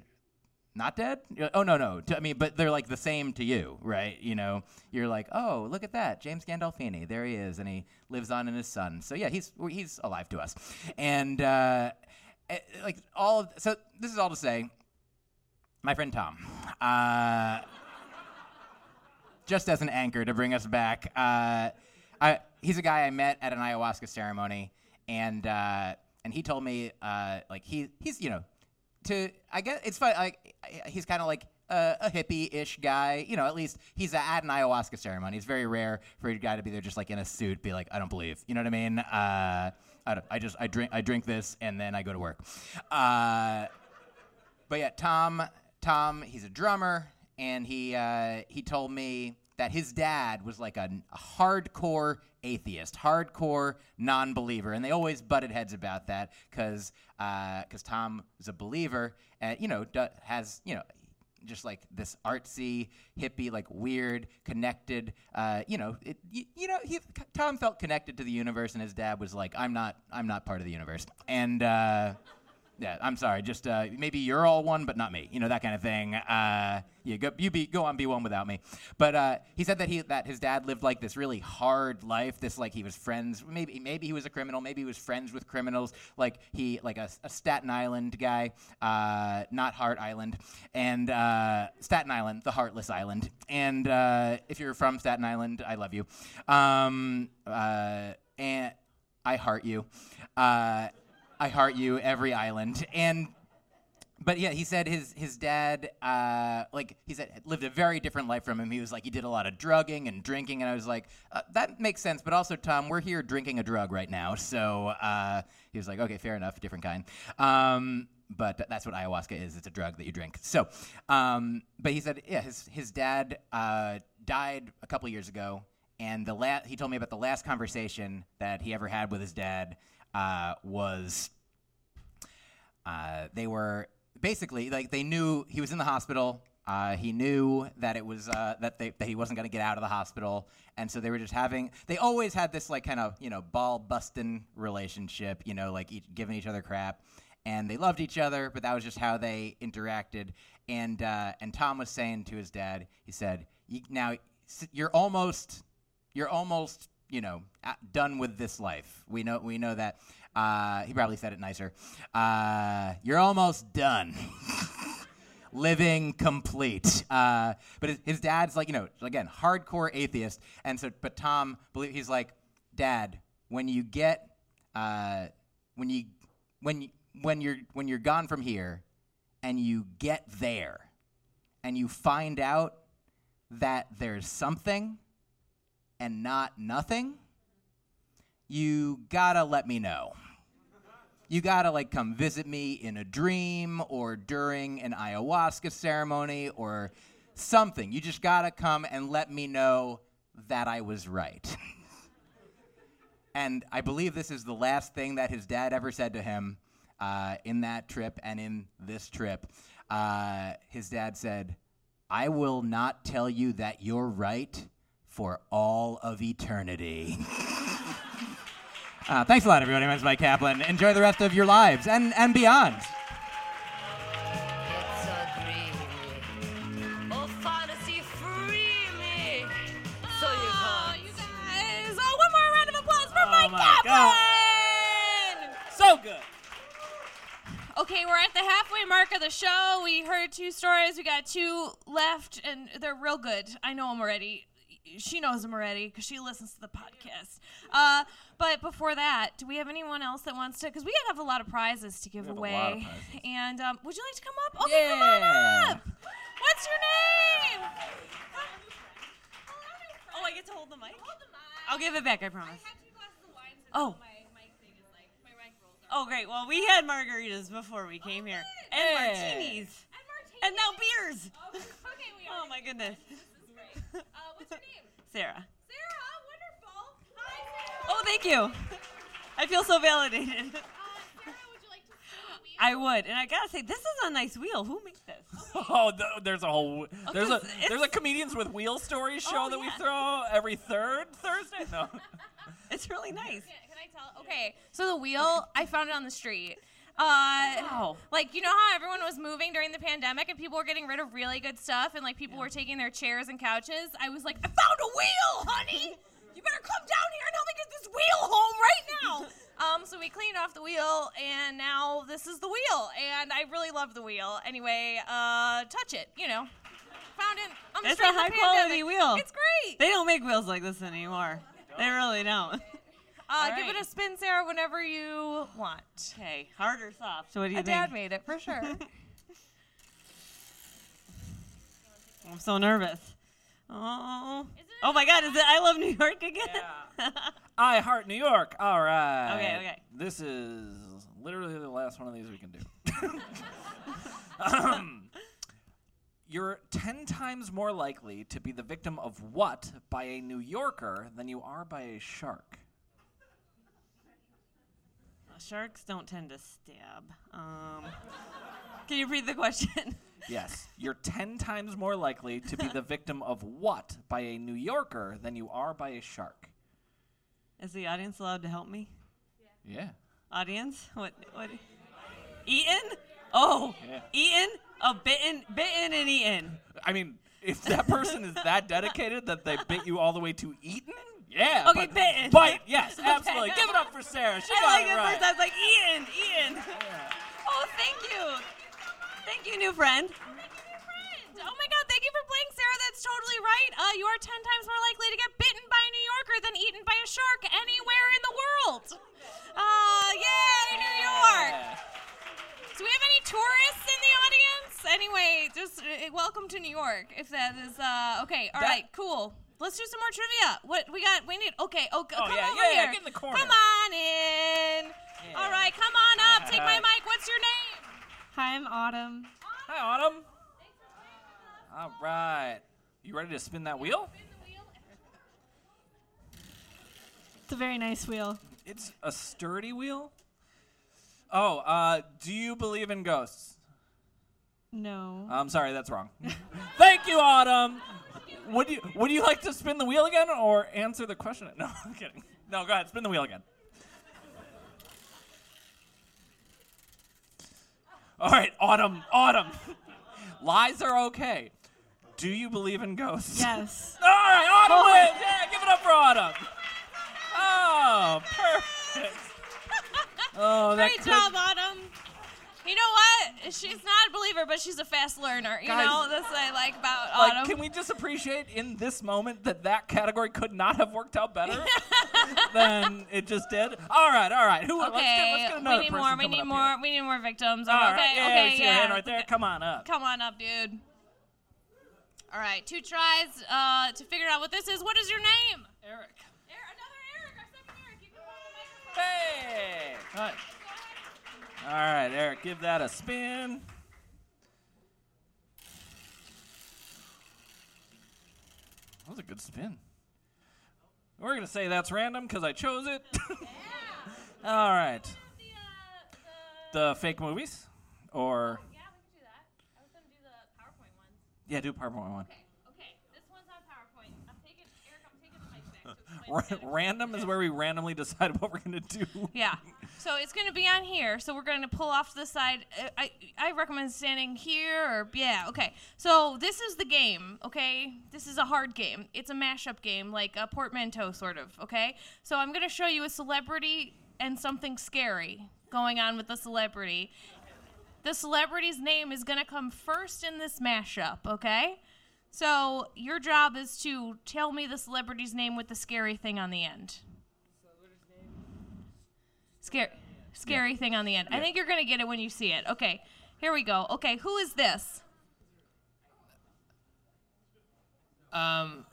not dead? Like, oh no no. I mean, but they're like the same to you, right? You know, you're like, oh look at that, James Gandolfini, there he is, and he lives on in his son. So yeah, he's he's alive to us, and uh, eh, like all of so this is all to say, my friend Tom. Uh, just as an anchor to bring us back, uh, I, he's a guy I met at an ayahuasca ceremony, and uh, and he told me uh, like he he's you know to I guess it's fun. Like he's kind of like a, hippie-ish guy. You know, at least he's at an ayahuasca ceremony. It's very rare for a guy to be there just like in a suit, be like, I don't believe. You know what I mean? Uh, I, I just I drink I drink this and then I go to work. Uh, but yeah, Tom Tom he's a drummer and he uh, he told me that his dad was like a, a hardcore atheist, hardcore non-believer, and they always butted heads about that because because Tom was a believer and you know d- has you know just like this artsy hippie like weird connected uh, you know it, you, you know he, Tom felt connected to the universe and his dad was like I'm not I'm not part of the universe and. Uh, yeah, I'm sorry. Just uh, maybe you're all one, but not me. You know that kind of thing. Uh, go, you be go on, be one without me. But uh, he said that he that his dad lived like this really hard life. This like he was friends. Maybe maybe he was a criminal. Maybe he was friends with criminals. Like he like a, a Staten Island guy, uh, not Hart Island, and uh, Staten Island, the heartless island. And uh, if you're from Staten Island, I love you. Um, and I heart you. I heart you, every island. And but yeah, he said his his dad, uh, like he said, lived a very different life from him. He was like he did a lot of drugging and drinking, and I was like, uh, that makes sense. But also, Tom, we're here drinking a drug right now, so uh, he was like, okay, fair enough, different kind. Um, but that's what ayahuasca is. It's a drug that you drink. So, um, but he said, yeah, his his dad uh, died a couple years ago, and the la- he told me about the last conversation that he ever had with his dad uh, was uh, they were basically like they knew he was in the hospital. Uh, he knew that it was uh, that they that he wasn't going to get out of the hospital, and so they were just having. They always had this like kind of you know ball busting relationship, you know, like each, giving each other crap, and they loved each other, but that was just how they interacted. And uh, and Tom was saying to his dad, he said, "You- "Now you're almost you're almost you know done with this life. We know we know that." Uh, he probably said it nicer. Uh, you're almost done. living complete. Uh, but his, his dad's like, you know, again, hardcore atheist. And so, but Tom, believe he's like, Dad, when you get, uh, when you when y- when you're when you're gone from here and you get there and you find out that there's something and not nothing, you gotta let me know. You gotta like come visit me in a dream or during an ayahuasca ceremony or something. You just gotta come and let me know that I was right. and I believe this is the last thing that his dad ever said to him uh, in that trip and in this trip. Uh, his dad said, I will not tell you that you're right for all of eternity. uh, thanks a lot, everybody. My name's Myq Kaplan. Enjoy the rest of your lives and, and beyond. It's a dream. Oh, fantasy, free me. So you Oh, can't. you guys! Oh, one more round of applause for Oh Myq my So good. Okay, we're at the halfway mark of the show. We heard two stories. We got two left, and they're real good. I know them already. She knows them already because she listens to the podcast. Uh, but before that, do we have anyone else that wants to? Because we have a lot of prizes to give have a away. lot of. And um, would you like to come up? Okay, come on up. What's your name? Oh, I get to hold the mic? I'll give it back, I promise. Oh. Oh, great. Well, we had margaritas before we came here, and Hey. martinis, and now beers. Okay, we Oh my goodness, Uh, what's your name? Sarah. Sarah, wonderful. Hi, Oh, thank you. I feel so validated. Sarah. Uh, Sarah, would you like to spin a wheel? I would, and I gotta say, this is a nice wheel. Who made this? Oh, th- there's a whole there's a 'cause it's- there's a comedians with wheel stories show Oh, that we yeah. throw every third Thursday. No. It's really nice. Can, can I tell? Okay, so the wheel, I found it on the street. Uh, Like, you know how everyone was moving during the pandemic and people were getting rid of really good stuff and like people were taking their chairs and couches? I was like, I found a wheel, honey! You better come down here and help me get this wheel home right now! um, so we cleaned off the wheel and now this is the wheel. And I really love the wheel. Anyway, uh, touch it, you know. Found it on the It's a high quality wheel. It's great. They don't make wheels like this anymore. They really don't. Uh, All Give it a spin, Sarah, whenever you want. Okay, hard or soft? So what do you A think? dad made it for sure. I'm so nervous. Oh. Oh my God! Is it I Love New York again? I heart New York. All right. Okay, okay. This is literally the last one of these we can do. um, you're 10 times more likely to be the victim of what by a New Yorker than you are by a shark? Sharks don't tend to stab. Um, can you read the question? Yes. You're 10 times more likely to be the victim of what by a New Yorker than you are by a shark? Is the audience allowed to help me? Yeah. Audience, what? What? Eaten? Oh, Yeah. eaten? Oh, bitten, bitten, and eaten. I mean, if that person is that dedicated that they bit you all the way to eaten, yeah. Okay, but, bitten. Bite, yes, absolutely. Give it up for Sarah. She I got like it it right. first. I was like, Ian. eaten. Oh, thank you. Thank you, new friend. Oh my god, thank you for playing, Sarah. That's totally right. Uh, you are 10 times more likely to get bitten by a New Yorker than eaten by a shark anywhere in the world. Uh, yay, New York. Do we have any tourists in the audience? Anyway, just uh, welcome to New York. If that is uh, okay, all right, That- cool. Let's do some more trivia. What we got? We need. Okay, oh, Oh, come yeah, over yeah, here. get in the corner. Come on in. All right, come on up. Take my mic. What's your name? Hi, I'm Autumn. Hi, Autumn. All right. You ready to spin that wheel? It's a very nice wheel. It's a sturdy wheel. Oh, uh, do you believe in ghosts? No. I'm sorry, that's wrong. Thank you, Autumn. Would you would you like to spin the wheel again or answer the question? No, I'm kidding. No, go ahead, spin the wheel again. All right, Autumn, Autumn. Lies are okay. Do you believe in ghosts? Yes. All right, Autumn oh. wins. Yeah, give it up for Autumn. Oh, perfect. Oh, that Great could- job, Autumn. You know what? She's not a believer, but she's a fast learner. You Guys, know, that's what I like about Like, Autumn. can we just appreciate in this moment that that category could not have worked out better? than it just did. All right, all right. Who? let's get, Okay, let's get another we need more. We need more. here. We need more victims. All right, okay, yeah, okay, we see yeah. your hand right there. Come on up. Come on up, dude. All right, two tries uh, to figure out what this is. What is your name? Eric. Eric another Eric, I thought Eric, you can find the microphone. Hey. Hi. All right, Eric, give that a spin. That was a good spin. We're gonna say that's random because I chose it. yeah. All right. Uh, the fake movies, or oh, yeah, we can do that. I was going to do the PowerPoint ones. Yeah, do PowerPoint one. Ra- random is where we randomly decide what we're gonna do. Yeah. So it's going to be on here. So we're going to pull off to the side. Uh, I I recommend standing here or yeah. Okay. So this is the game. Okay. This is a hard game. It's a mashup game, like a portmanteau sort of. Okay. So I'm going to show you a celebrity and something scary going on with the celebrity. The celebrity's name is going to come first in this mashup. Okay. So your job is to tell me the celebrity's name with the scary thing on the end. Scary, scary thing on the end. I think you're gonna get it when you see it. Okay, here we go. Okay, who is this? Um.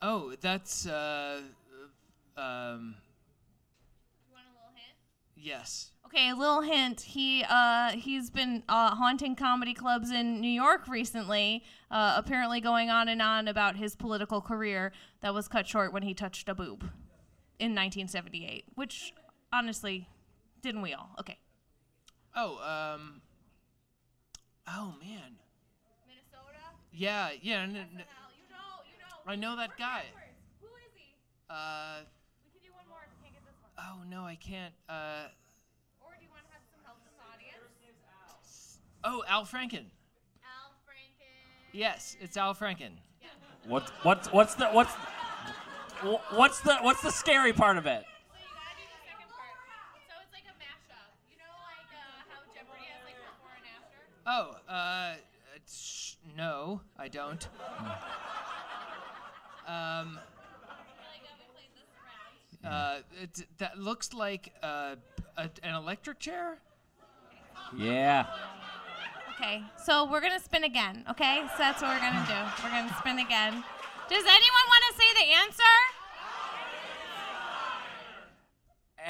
Oh, that's uh. Um. You want a little hint? Yes. Okay, a little hint. He uh he's been uh, haunting comedy clubs in New York recently. Uh, apparently going on and on about his political career that was cut short when he touched a boob in 1978. Which, honestly, didn't we all? Okay. Oh, um. Oh man. Minnesota. Yeah, yeah. N- n- I know that guy. Who is he? Uh. We can do one more if we can't get this one. Oh no, I can't. Uh. Or do you want to have some help from the audience? Oh, Al Franken. Al Franken. Yes, it's Al Franken. What? What's what's the what's wh- what's the what's the scary part of it? So it's like a mashup. You know, like uh, how Jeopardy has like before and after. Oh, uh, it's, no, I don't. um, uh, it, that looks like uh, a, an electric chair. Yeah. Okay, so we're gonna spin again. Okay, so that's what we're gonna do. We're gonna spin again. Does anyone want to say the answer?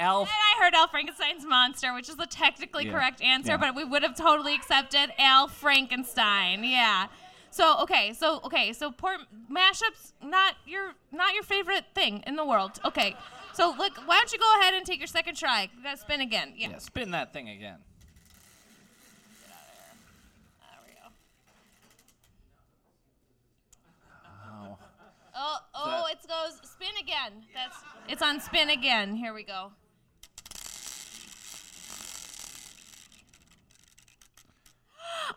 Al. And I heard Al Frankenstein's monster, which is the technically Yeah, correct answer, yeah. but we would have totally accepted Al Frankenstein. Yeah. So okay, so okay, so port mashups not your not your favorite thing in the world. Okay, so look, why don't you go ahead and take your second try? You gotta spin again. Yeah. Yeah, spin that thing again. Oh. Oh, oh, it goes spin again. That's it's on spin again. Here we go.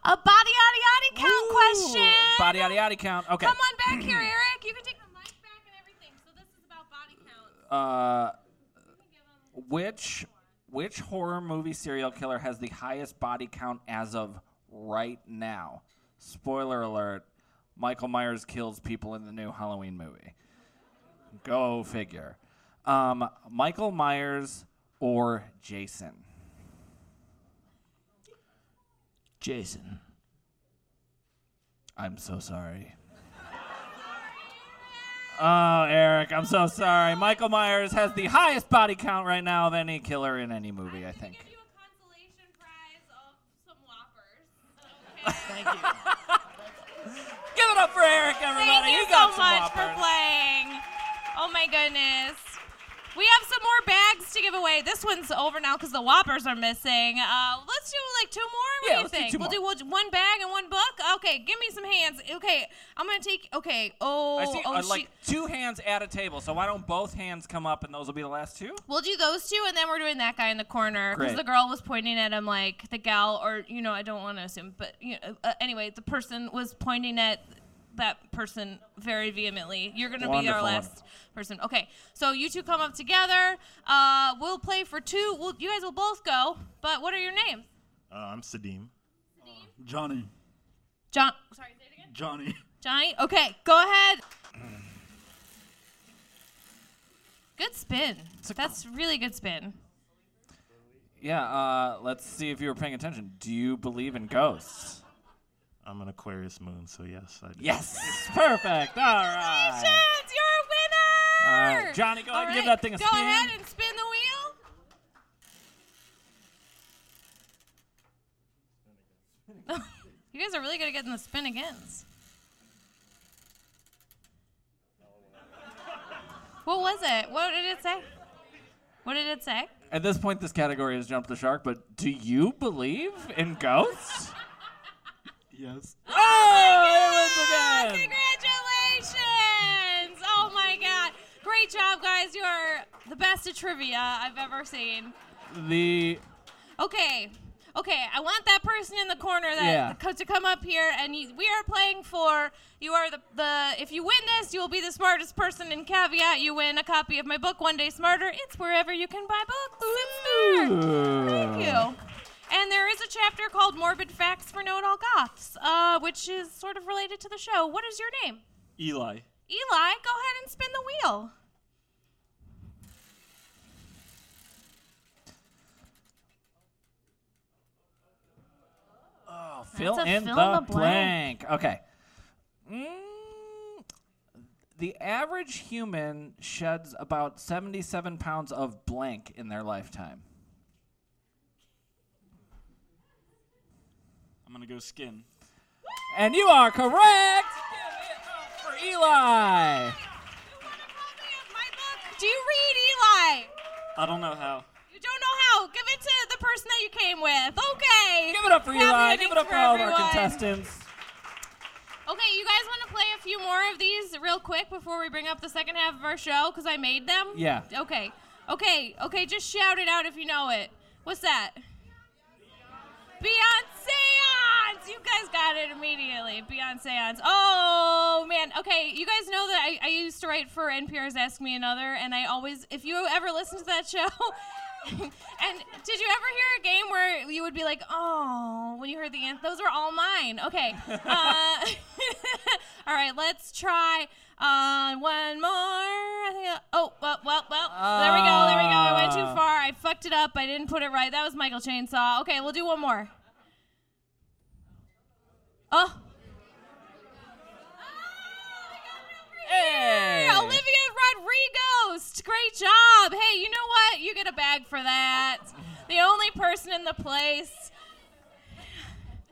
A body yaddy yaddy count question. Body yaddy yaddy count. Okay. Come on back here, Eric. You can take the mic back and everything. So this is about body count. Uh, which which horror movie serial killer has the highest body count as of right now? Spoiler alert: Michael Myers kills people in the new Halloween movie. Go figure. Um, Michael Myers or Jason? Jason. I'm so sorry. Oh, Eric, I'm so sorry. Michael Myers has the highest body count right now of any killer in any movie, I think. Give you a consolation prize of some whoppers. Thank you. Give it up for Eric, everybody. Thank you He so got some much for playing. Oh my goodness. We have some more bags to give away. This one's over now because the Whoppers are missing. Uh, let's do like two more. What Yeah, do you do think? two we'll do one- one bag and one book. Okay, give me some hands. Okay, I'm gonna take. Okay. Oh, I see oh, uh, she- like two hands at a table, so why don't both hands come up and those will be the last two? We'll do those two, and then we're doing that guy in the corner because the girl was pointing at him like the gal, or you know, I don't want to assume, but you know, uh, anyway, the person was pointing at that person very vehemently. You're gonna be our Wonderful, last person. Okay, so you two come up together. Uh, we'll play for two. We'll, you guys will both go. But what are your names? Uh, I'm Sadim. Johnny. John. Sorry, say it again. Johnny. Johnny. Okay, go ahead. Good spin. That's really good spin. Yeah, uh, let's see if you were paying attention. Do you believe in ghosts? I'm an Aquarius moon, so yes, I do. Yes, perfect. All right. Congratulations, you're a winner. All right, Johnny, go ahead and give that thing a go spin. Go ahead and spin the wheel. you guys are really good at getting the spin agains. What was it? What did it say? What did it say? At this point, this category has jumped the shark, but do you believe in ghosts? Yes. Oh, it wins again. Congratulations! Oh my god. Great job, guys. You are the best at trivia I've ever seen. The Okay. Okay, I want that person in the corner that Yeah. to come up here and you, we are playing for you are the the if you win this, you will be the smartest person in caveat you win a copy of my book One Day Smarter. It's wherever you can buy books. It's there. Thank you. And there is a chapter called Morbid Facts for Know-It-All Goths, uh, which is sort of related to the show. What is your name? Eli. Eli, go ahead and spin the wheel. Oh, fill in fill the, in the blank. blank. Okay. Mm, the average human sheds about 77 pounds of blank in their lifetime. Gonna go skin. And you are correct! Give it up for Eli! Do you read Eli? I don't know how. You don't know how. Give it to the person that you came with. Okay. Give it up for Happy Eli. Give it up for all of our contestants. Okay, you guys want to play a few more of these real quick before we bring up the second half of our show? Because I made them. Yeah. Okay. Okay. Okay. Just shout it out if you know it. What's that? You guys got it immediately. Beyonceans. Oh man. Okay, you guys know that I, I used to write for NPR's Ask Me Another, and I always, if you ever listen to that show, and did you ever hear a game where you would be like, oh, when you heard the answer? Those were all mine. Okay. Uh, all right, let's try uh, one more. I think. I- oh, well, well, well. there we go. There we go. I went too Ah. far. I fucked it up. I didn't put it right. That was Michael Chainsaw. Okay, we'll do one more. Oh. Hey! Olivia Rodrigo. Great job. Hey, you know what? You get a bag for that. The only person in the place.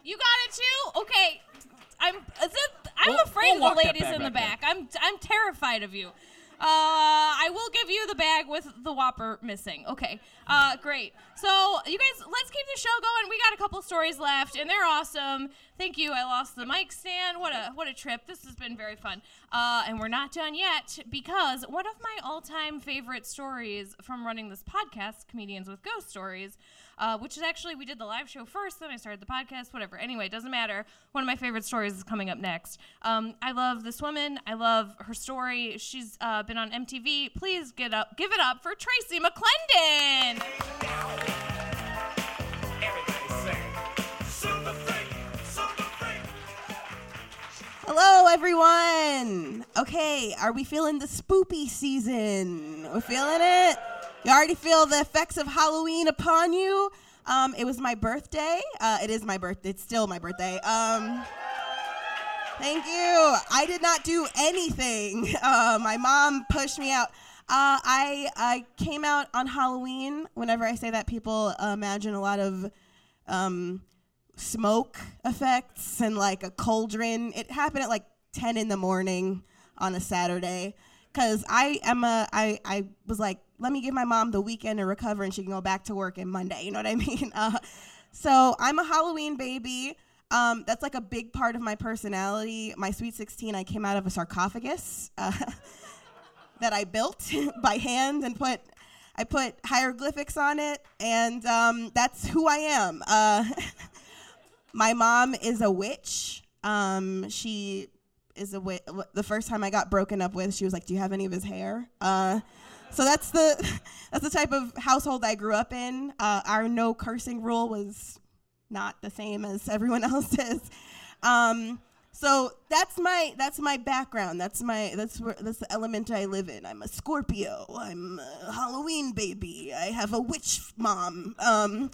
You got it too? Okay. I'm it, I'm We'll- afraid we'll of the ladies in the back back. I'm I'm terrified of you. Uh, I will give you the bag with the Whopper missing. Okay. Uh, great. So you guys, let's keep the show going. We got a couple stories left, and they're awesome. Thank you. I lost the mic stand. What a what a trip. This has been very fun. Uh, and we're not done yet because one of my all-time favorite stories from running this podcast, Comedians with Ghost Stories, uh, which is actually we did the live show first, then I started the podcast. Whatever. Anyway, doesn't matter. One of my favorite stories is coming up next. Um, I love this woman. I love her story. She's uh, been on MTV. Please get up, give it up for Tracy McClendon. Hello, everyone. Okay, are we feeling the spoopy season? We're feeling it. You already feel the effects of Halloween upon you. Um, it was my birthday. Uh, it is my birthday. It's still my birthday. Um, thank you. I did not do anything. Uh, my mom pushed me out. Uh, I I came out on Halloween. Whenever I say that, people imagine a lot of um, smoke effects and like a cauldron. It happened at like 10 in the morning on a Saturday because I am a I I was like, let me give my mom the weekend to recover and she can go back to work in Monday. You know what I mean? Uh, so I'm a Halloween baby. Um, that's like a big part of my personality. My Sweet 16, I came out of a sarcophagus uh, that I built by hand and put I put hieroglyphics on it, and um, that's who I am. Uh, my mom is a witch. Um, she is a witch. The first time I got broken up with, she was like, "Do you have any of his hair?" Uh, so that's the that's the type of household I grew up in. Uh, our no cursing rule was not the same as everyone else's. Um, So that's my that's my background. That's my that's where that's the element I live in. I'm a Scorpio. I'm a Halloween baby. I have a witch mom. Um,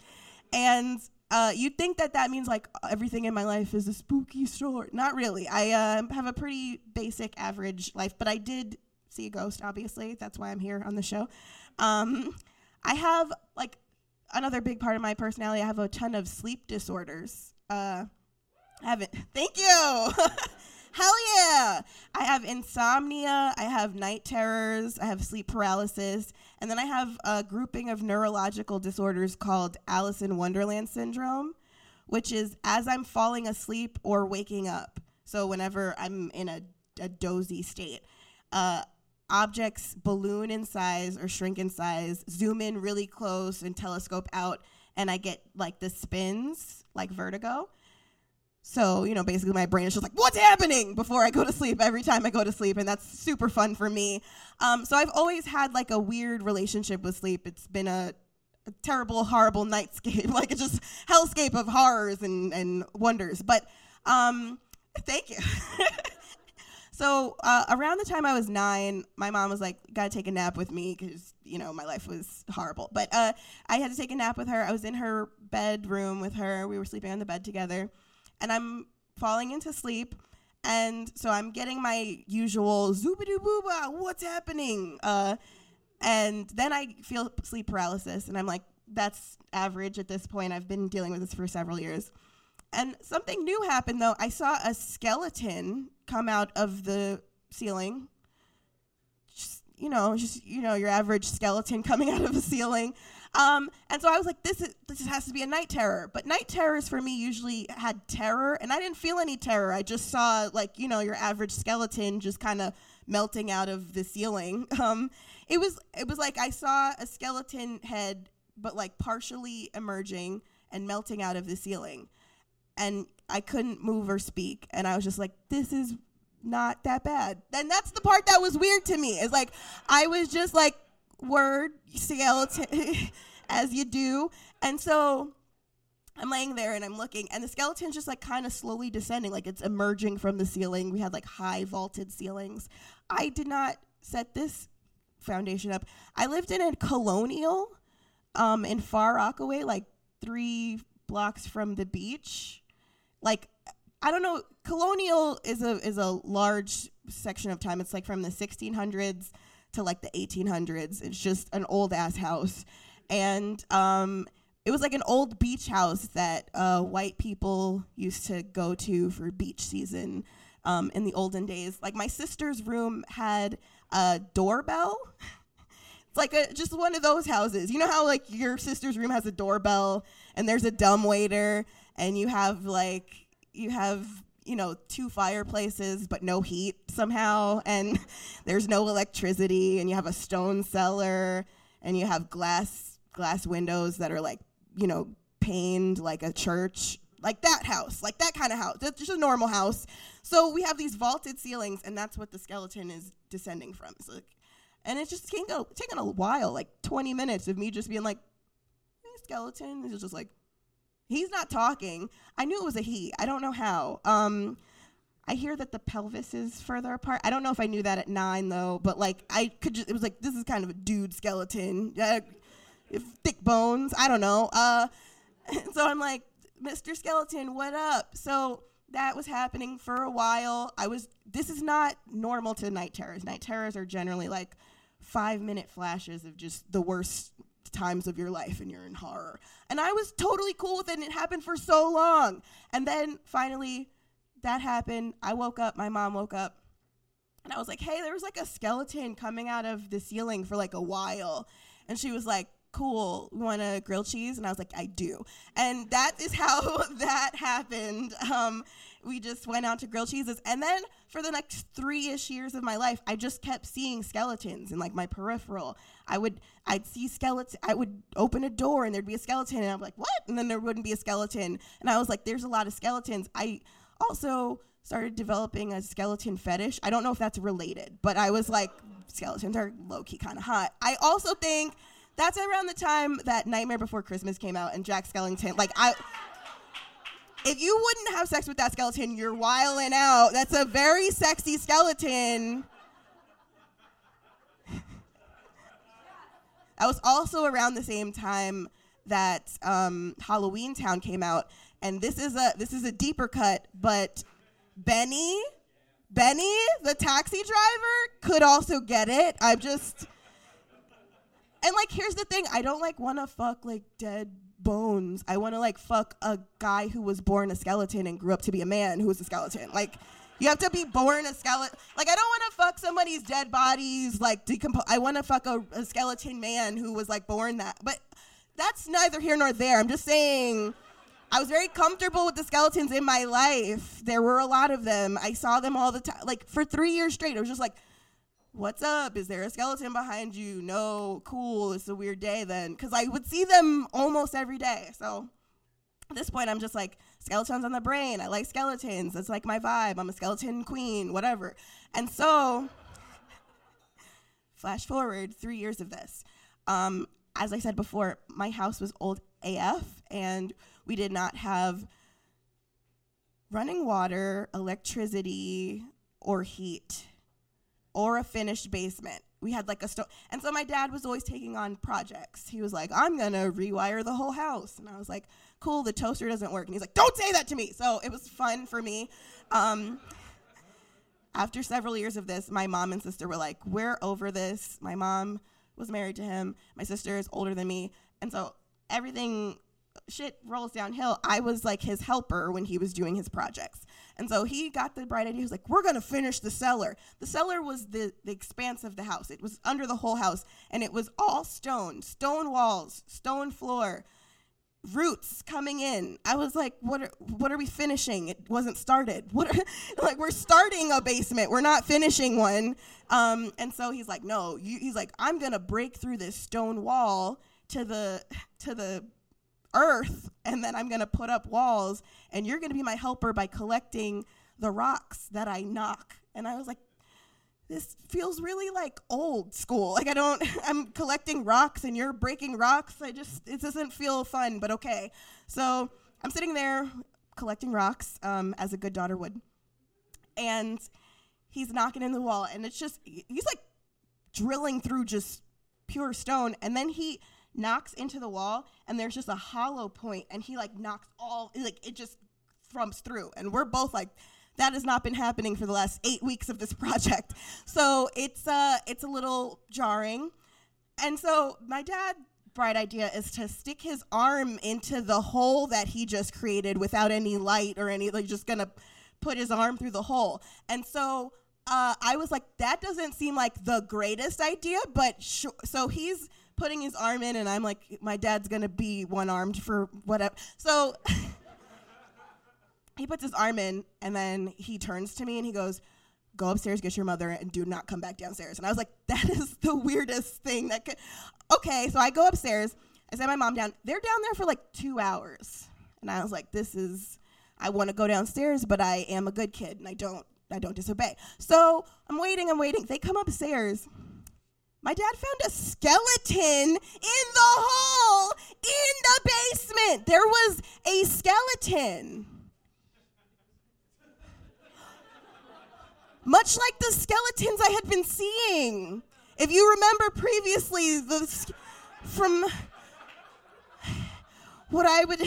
and uh, you'd think that that means like everything in my life is a spooky story. Not really. I uh, have a pretty basic, average life, but I did see a ghost. Obviously, that's why I'm here on the show. Um, I have like another big part of my personality. I have a ton of sleep disorders. Uh, haven't. Thank you. Hell yeah! I have insomnia. I have night terrors. I have sleep paralysis, and then I have a grouping of neurological disorders called Alice in Wonderland syndrome, which is as I'm falling asleep or waking up. So whenever I'm in a, a dozy state, uh, objects balloon in size or shrink in size, zoom in really close and telescope out, and I get like the spins, like vertigo. So, you know, basically my brain is just like, what's happening before I go to sleep every time I go to sleep. And that's super fun for me. Um, so I've always had like a weird relationship with sleep. It's been a, a terrible, horrible nightscape, like it's just hellscape of horrors and, and wonders. But um, thank you. so uh, around the time I was nine, my mom was like, gotta take a nap with me because, you know, my life was horrible. But uh, I had to take a nap with her. I was in her bedroom with her. We were sleeping on the bed together and I'm falling into sleep. And so I'm getting my usual zoobadoo booba, what's happening? Uh, and then I feel sleep paralysis, and I'm like, that's average at this point. I've been dealing with this for several years. And something new happened though. I saw a skeleton come out of the ceiling. Just, you know, just you know, your average skeleton coming out of the ceiling. Um, and so I was like, this is this has to be a night terror. But night terrors for me usually had terror, and I didn't feel any terror. I just saw like you know your average skeleton just kind of melting out of the ceiling. Um, it was it was like I saw a skeleton head, but like partially emerging and melting out of the ceiling, and I couldn't move or speak, and I was just like, this is not that bad. And that's the part that was weird to me. Is like I was just like word skeleton as you do. And so I'm laying there and I'm looking, and the skeleton's just like kind of slowly descending, like it's emerging from the ceiling. We had like high vaulted ceilings. I did not set this foundation up. I lived in a colonial um, in Far Rockaway, like three blocks from the beach. Like I don't know, colonial is a is a large section of time. It's like from the 1600s to like the 1800s. It's just an old ass house, and um, it was like an old beach house that uh, white people used to go to for beach season um, in the olden days. Like my sister's room had a doorbell. It's like a, just one of those houses. You know how like your sister's room has a doorbell and there's a dumb waiter and you have like you have you know two fireplaces but no heat somehow and there's no electricity and you have a stone cellar and you have glass glass windows that are like you know paned like a church like that house like that kind of house that's just a normal house. So we have these vaulted ceilings and that's what the skeleton is descending from. It's like and it's just taking a, taking a while like 20 minutes of me just being like hey, skeleton it's just like He's not talking. I knew it was a he. I don't know how. Um, I hear that the pelvis is further apart. I don't know if I knew that at nine though, but like I could just, it was like this is kind of a dude skeleton, uh, thick bones. I don't know. Uh, so I'm like, Mr. Skeleton, what up? So that was happening for a while. I was. This is not normal to night terrors. Night terrors are generally like five minute flashes of just the worst times of your life and you're in horror. And I was totally cool with it and it happened for so long. And then finally that happened. I woke up, my mom woke up. And I was like, "Hey, there was like a skeleton coming out of the ceiling for like a while." And she was like, "Cool, you want a grilled cheese?" And I was like, "I do." And that is how that happened. Um, we just went out to grilled cheeses. And then for the next three-ish years of my life i just kept seeing skeletons in like my peripheral. I would i'd see skeletons i would open a door and there'd be a skeleton and i'm like what? And then there wouldn't be a skeleton. And i was like there's a lot of skeletons. I also started developing a skeleton fetish. I don't know if that's related but i was like skeletons are low-key kind of hot. I also think that's around the time that nightmare before christmas came out and jack skellington like i if you wouldn't have sex with that skeleton, you're wiling out. That's a very sexy skeleton. That was also around the same time that um, Halloween Town came out, and this is a this is a deeper cut, but Benny, Benny, the taxi driver, could also get it. I'm just, and like, here's the thing: I don't like want to fuck like dead bones. I want to like fuck a guy who was born a skeleton and grew up to be a man who was a skeleton. Like. You have to be born a skeleton. Like I don't want to fuck somebody's dead bodies. Like decompose. I want to fuck a, a skeleton man who was like born that. But that's neither here nor there. I'm just saying. I was very comfortable with the skeletons in my life. There were a lot of them. I saw them all the time. Like for three years straight, I was just like, "What's up? Is there a skeleton behind you? No, cool. It's a weird day then." Because I would see them almost every day. So at this point, I'm just like, skeletons on the brain. I like skeletons. It's like my vibe. I'm a skeleton queen, whatever. And so, flash forward three years of this. Um, as I said before, my house was old AF, and we did not have running water, electricity, or heat, or a finished basement. We had like a stone. And so my dad was always taking on projects. He was like, I'm going to rewire the whole house. And I was like, cool, the toaster doesn't work. And he's like, don't say that to me. So it was fun for me. Um, after several years of this, my mom and sister were like, we're over this. My mom was married to him. My sister is older than me. And so everything shit rolls downhill. I was like his helper when he was doing his projects. And so he got the bright idea. He was like, we're going to finish the cellar. The cellar was the, the expanse of the house, it was under the whole house. And it was all stone, stone walls, stone floor, roots coming in. I was like, what are, what are we finishing? It wasn't started. What are, like, we're starting a basement. We're not finishing one. Um, and so he's like, no, you, he's like, I'm going to break through this stone wall to the, to the earth and then I'm going to put up walls and you're going to be my helper by collecting the rocks that I knock. And I was like, this feels really like old school. Like I don't I'm collecting rocks and you're breaking rocks. I just it doesn't feel fun, but okay. So I'm sitting there collecting rocks um, as a good daughter would. And he's knocking in the wall and it's just he's like drilling through just pure stone and then he knocks into the wall and there's just a hollow point and he like knocks all like it just thrumps through. And we're both like that has not been happening for the last eight weeks of this project. So it's uh it's a little jarring. And so my dad bright idea is to stick his arm into the hole that he just created without any light or any like just gonna put his arm through the hole. And so uh, I was like, that doesn't seem like the greatest idea, but sh- so he's putting his arm in, and I'm like, my dad's gonna be one armed for whatever. So he puts his arm in, and then he turns to me and he goes, Go upstairs, get your mother, and do not come back downstairs. And I was like, That is the weirdest thing that could. Okay, so I go upstairs. I send my mom down. They're down there for like two hours, and I was like, This is. I want to go downstairs, but I am a good kid, and I don't. I don't disobey. So I'm waiting. I'm waiting. They come upstairs. My dad found a skeleton in the hole in the basement. There was a skeleton. Much like the skeletons I had been seeing. If you remember previously, the from what I would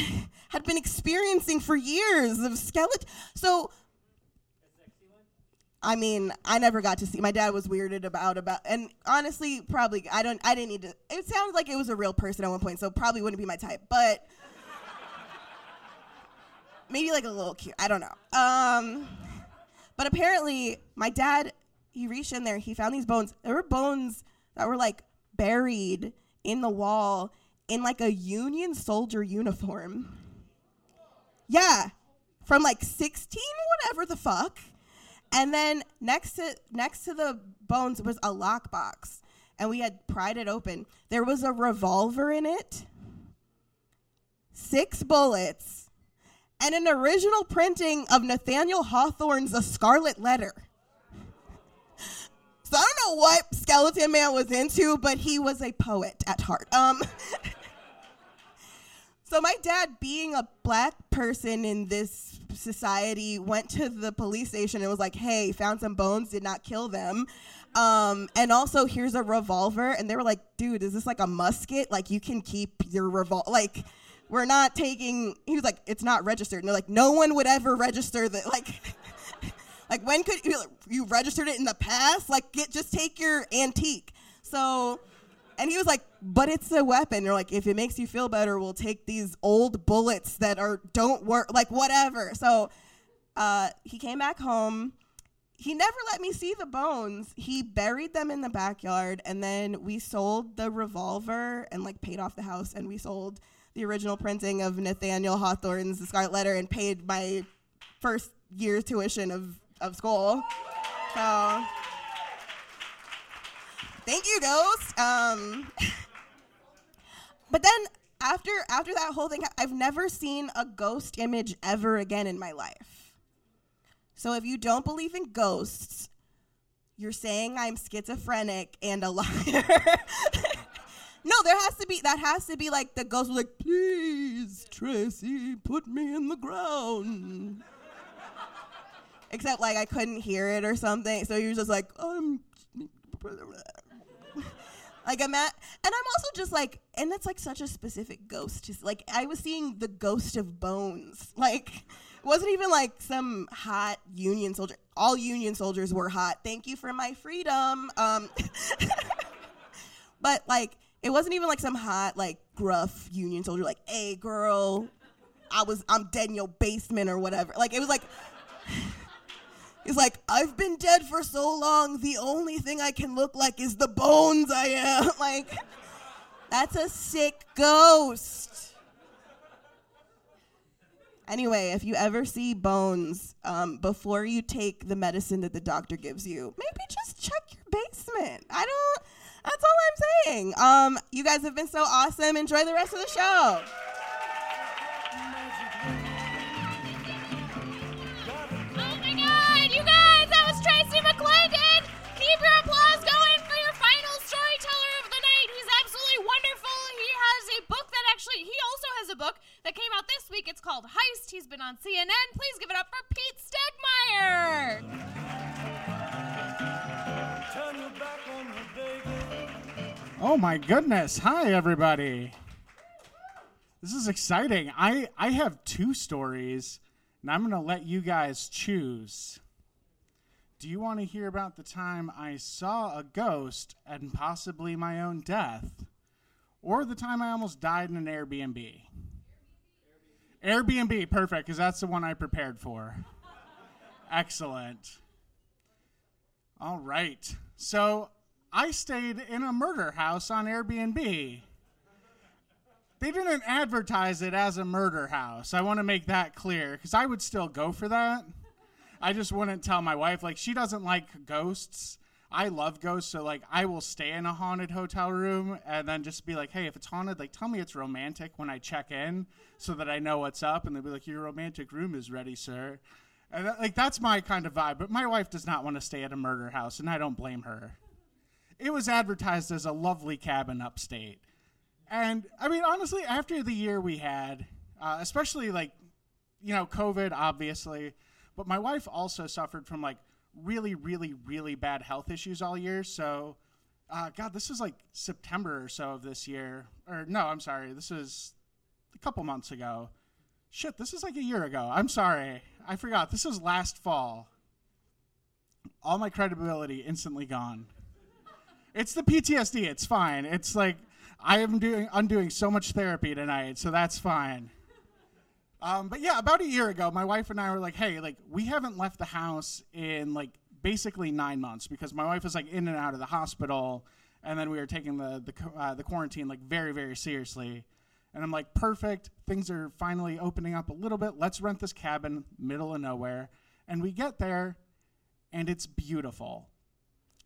had been experiencing for years of skeleton. So I mean, I never got to see. My dad was weirded about about, and honestly, probably I don't. I didn't need to. It sounds like it was a real person at one point, so probably wouldn't be my type. But maybe like a little cute. I don't know. Um, but apparently, my dad he reached in there. He found these bones. There were bones that were like buried in the wall in like a Union soldier uniform. Yeah, from like 16, whatever the fuck. And then next to next to the bones was a lockbox, and we had pried it open. There was a revolver in it, six bullets, and an original printing of Nathaniel Hawthorne's A Scarlet Letter. So I don't know what Skeleton Man was into, but he was a poet at heart. Um, So my dad, being a black person in this society, went to the police station and was like, "Hey, found some bones. Did not kill them." Um, and also, here's a revolver. And they were like, "Dude, is this like a musket? Like you can keep your revolver? Like we're not taking." He was like, "It's not registered." And they're like, "No one would ever register that." Like. Like when could you you registered it in the past? Like get just take your antique. So and he was like, but it's a weapon. They're like, if it makes you feel better, we'll take these old bullets that are don't work, like whatever. So uh, he came back home. He never let me see the bones. He buried them in the backyard, and then we sold the revolver and like paid off the house, and we sold the original printing of Nathaniel Hawthorne's The Scarlet Letter and paid my first year's tuition of, of school. So thank you, Ghost. Um, but then after after that whole thing, I've never seen a ghost image ever again in my life. So if you don't believe in ghosts, you're saying I'm schizophrenic and a liar. no, there has to be that has to be like the ghost was like, please, Tracy, put me in the ground. Except like I couldn't hear it or something, so you're just like, I'm like I'm at, and I'm also just like, and that's like such a specific ghost. Just like I was seeing the ghost of bones. Like wasn't even like some hot Union soldier. All Union soldiers were hot. Thank you for my freedom. Um, but like it wasn't even like some hot like gruff Union soldier. Like, hey girl, I was I'm dead in your basement or whatever. Like it was like. He's like, I've been dead for so long, the only thing I can look like is the bones I am. like, that's a sick ghost. Anyway, if you ever see bones, um, before you take the medicine that the doctor gives you, maybe just check your basement. I don't, that's all I'm saying. Um, you guys have been so awesome. Enjoy the rest of the show. Keep your applause going for your final storyteller of the night. He's absolutely wonderful. He has a book that actually, he also has a book that came out this week. It's called Heist. He's been on CNN. Please give it up for Pete Stegemeyer! Oh my goodness. Hi everybody. This is exciting. I I have two stories and I'm going to let you guys choose. Do you want to hear about the time I saw a ghost and possibly my own death or the time I almost died in an Airbnb? Airbnb, perfect, because that's the one I prepared for. Excellent. All right. So I stayed in a murder house on Airbnb. They didn't advertise it as a murder house. I want to make that clear because I would still go for that. I just wouldn't tell my wife. Like, she doesn't like ghosts. I love ghosts, so like I will stay in a haunted hotel room and then just be like, hey, if it's haunted, like tell me it's romantic when I check in so that I know what's up. And they'll be like, your romantic room is ready, sir. And like that's my kind of vibe. But my wife does not want to stay at a murder house, and I don't blame her. It was advertised as a lovely cabin upstate. And I mean, honestly, after the year we had, uh, especially like, you know, COVID, obviously, but my wife also suffered from like really, really, really bad health issues all year. So, uh, God, this is like September or so of this year. Or no, I'm sorry, this is a couple months ago. Shit, this is like a year ago. I'm sorry. I forgot. This was last fall. All my credibility instantly gone. It's the PTSD. It's fine. It's like I am doing undoing so much therapy tonight, so that's fine. Um, but yeah, about a year ago, my wife and I were like, "Hey, like we haven't left the house in like basically nine months because my wife was like in and out of the hospital, and then we were taking the the uh, the quarantine like very very seriously." And I'm like, "Perfect, things are finally opening up a little bit. Let's rent this cabin, middle of nowhere." And we get there, and it's beautiful.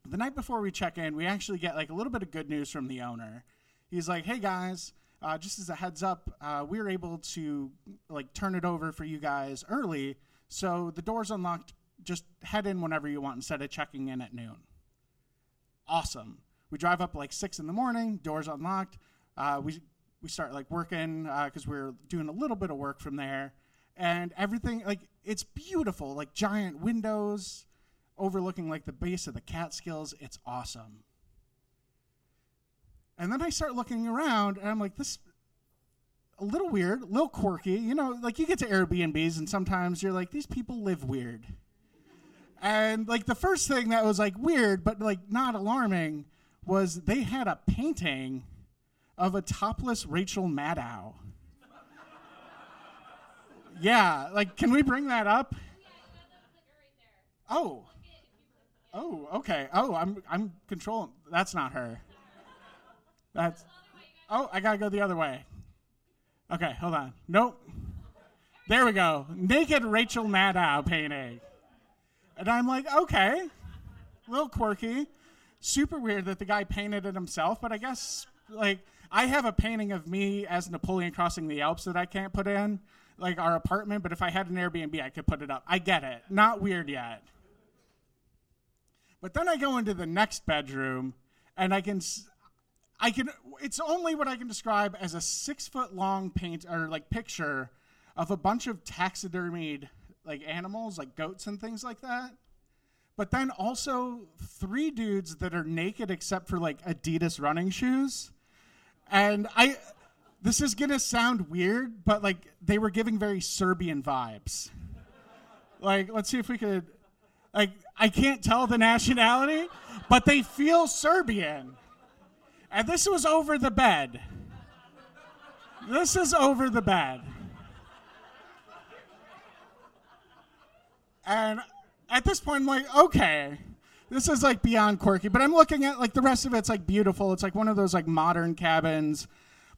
The night before we check in, we actually get like a little bit of good news from the owner. He's like, "Hey guys, uh, just as a heads up, uh, we were able to like turn it over for you guys early, so the door's unlocked. Just head in whenever you want instead of checking in at noon." Awesome. We drive up like six in the morning. Doors unlocked. Uh, we we start like working because we are doing a little bit of work from there, and everything like it's beautiful, like giant windows overlooking like the base of the Catskills. It's awesome. And then I start looking around, and I'm like, this a little weird, a little quirky. You know, like you get to Airbnbs, and sometimes you're like, these people live weird. And like the first thing that was like weird, but like not alarming, was they had a painting of a topless Rachel Maddow. yeah, like can we bring that up? Oh. Oh, okay. Oh, I'm I'm controlling. That's not her. That's. Oh, I gotta go the other way. Okay, hold on. Nope. There we go. Naked Rachel Maddow painting. And I'm like, okay, a little quirky. Super weird that the guy painted it himself, but I guess, like, I have a painting of me as Napoleon crossing the Alps that I can't put in, like our apartment, but if I had an Airbnb, I could put it up. I get it. Not weird yet. But then I go into the next bedroom, and I can, I can. It's only what I can describe as a six foot long paint or like picture of a bunch of taxidermied like animals, like goats and things like that. But then also three dudes that are naked except for like Adidas running shoes. And I this is to sound weird, but like they were giving very Serbian vibes. Like let's see if we could like I can't tell the nationality, but they feel Serbian. And this was over the bed. This is over the bed. And at this point, I'm like, okay, this is like beyond quirky. But I'm looking at like the rest of it's like beautiful. It's like one of those like modern cabins,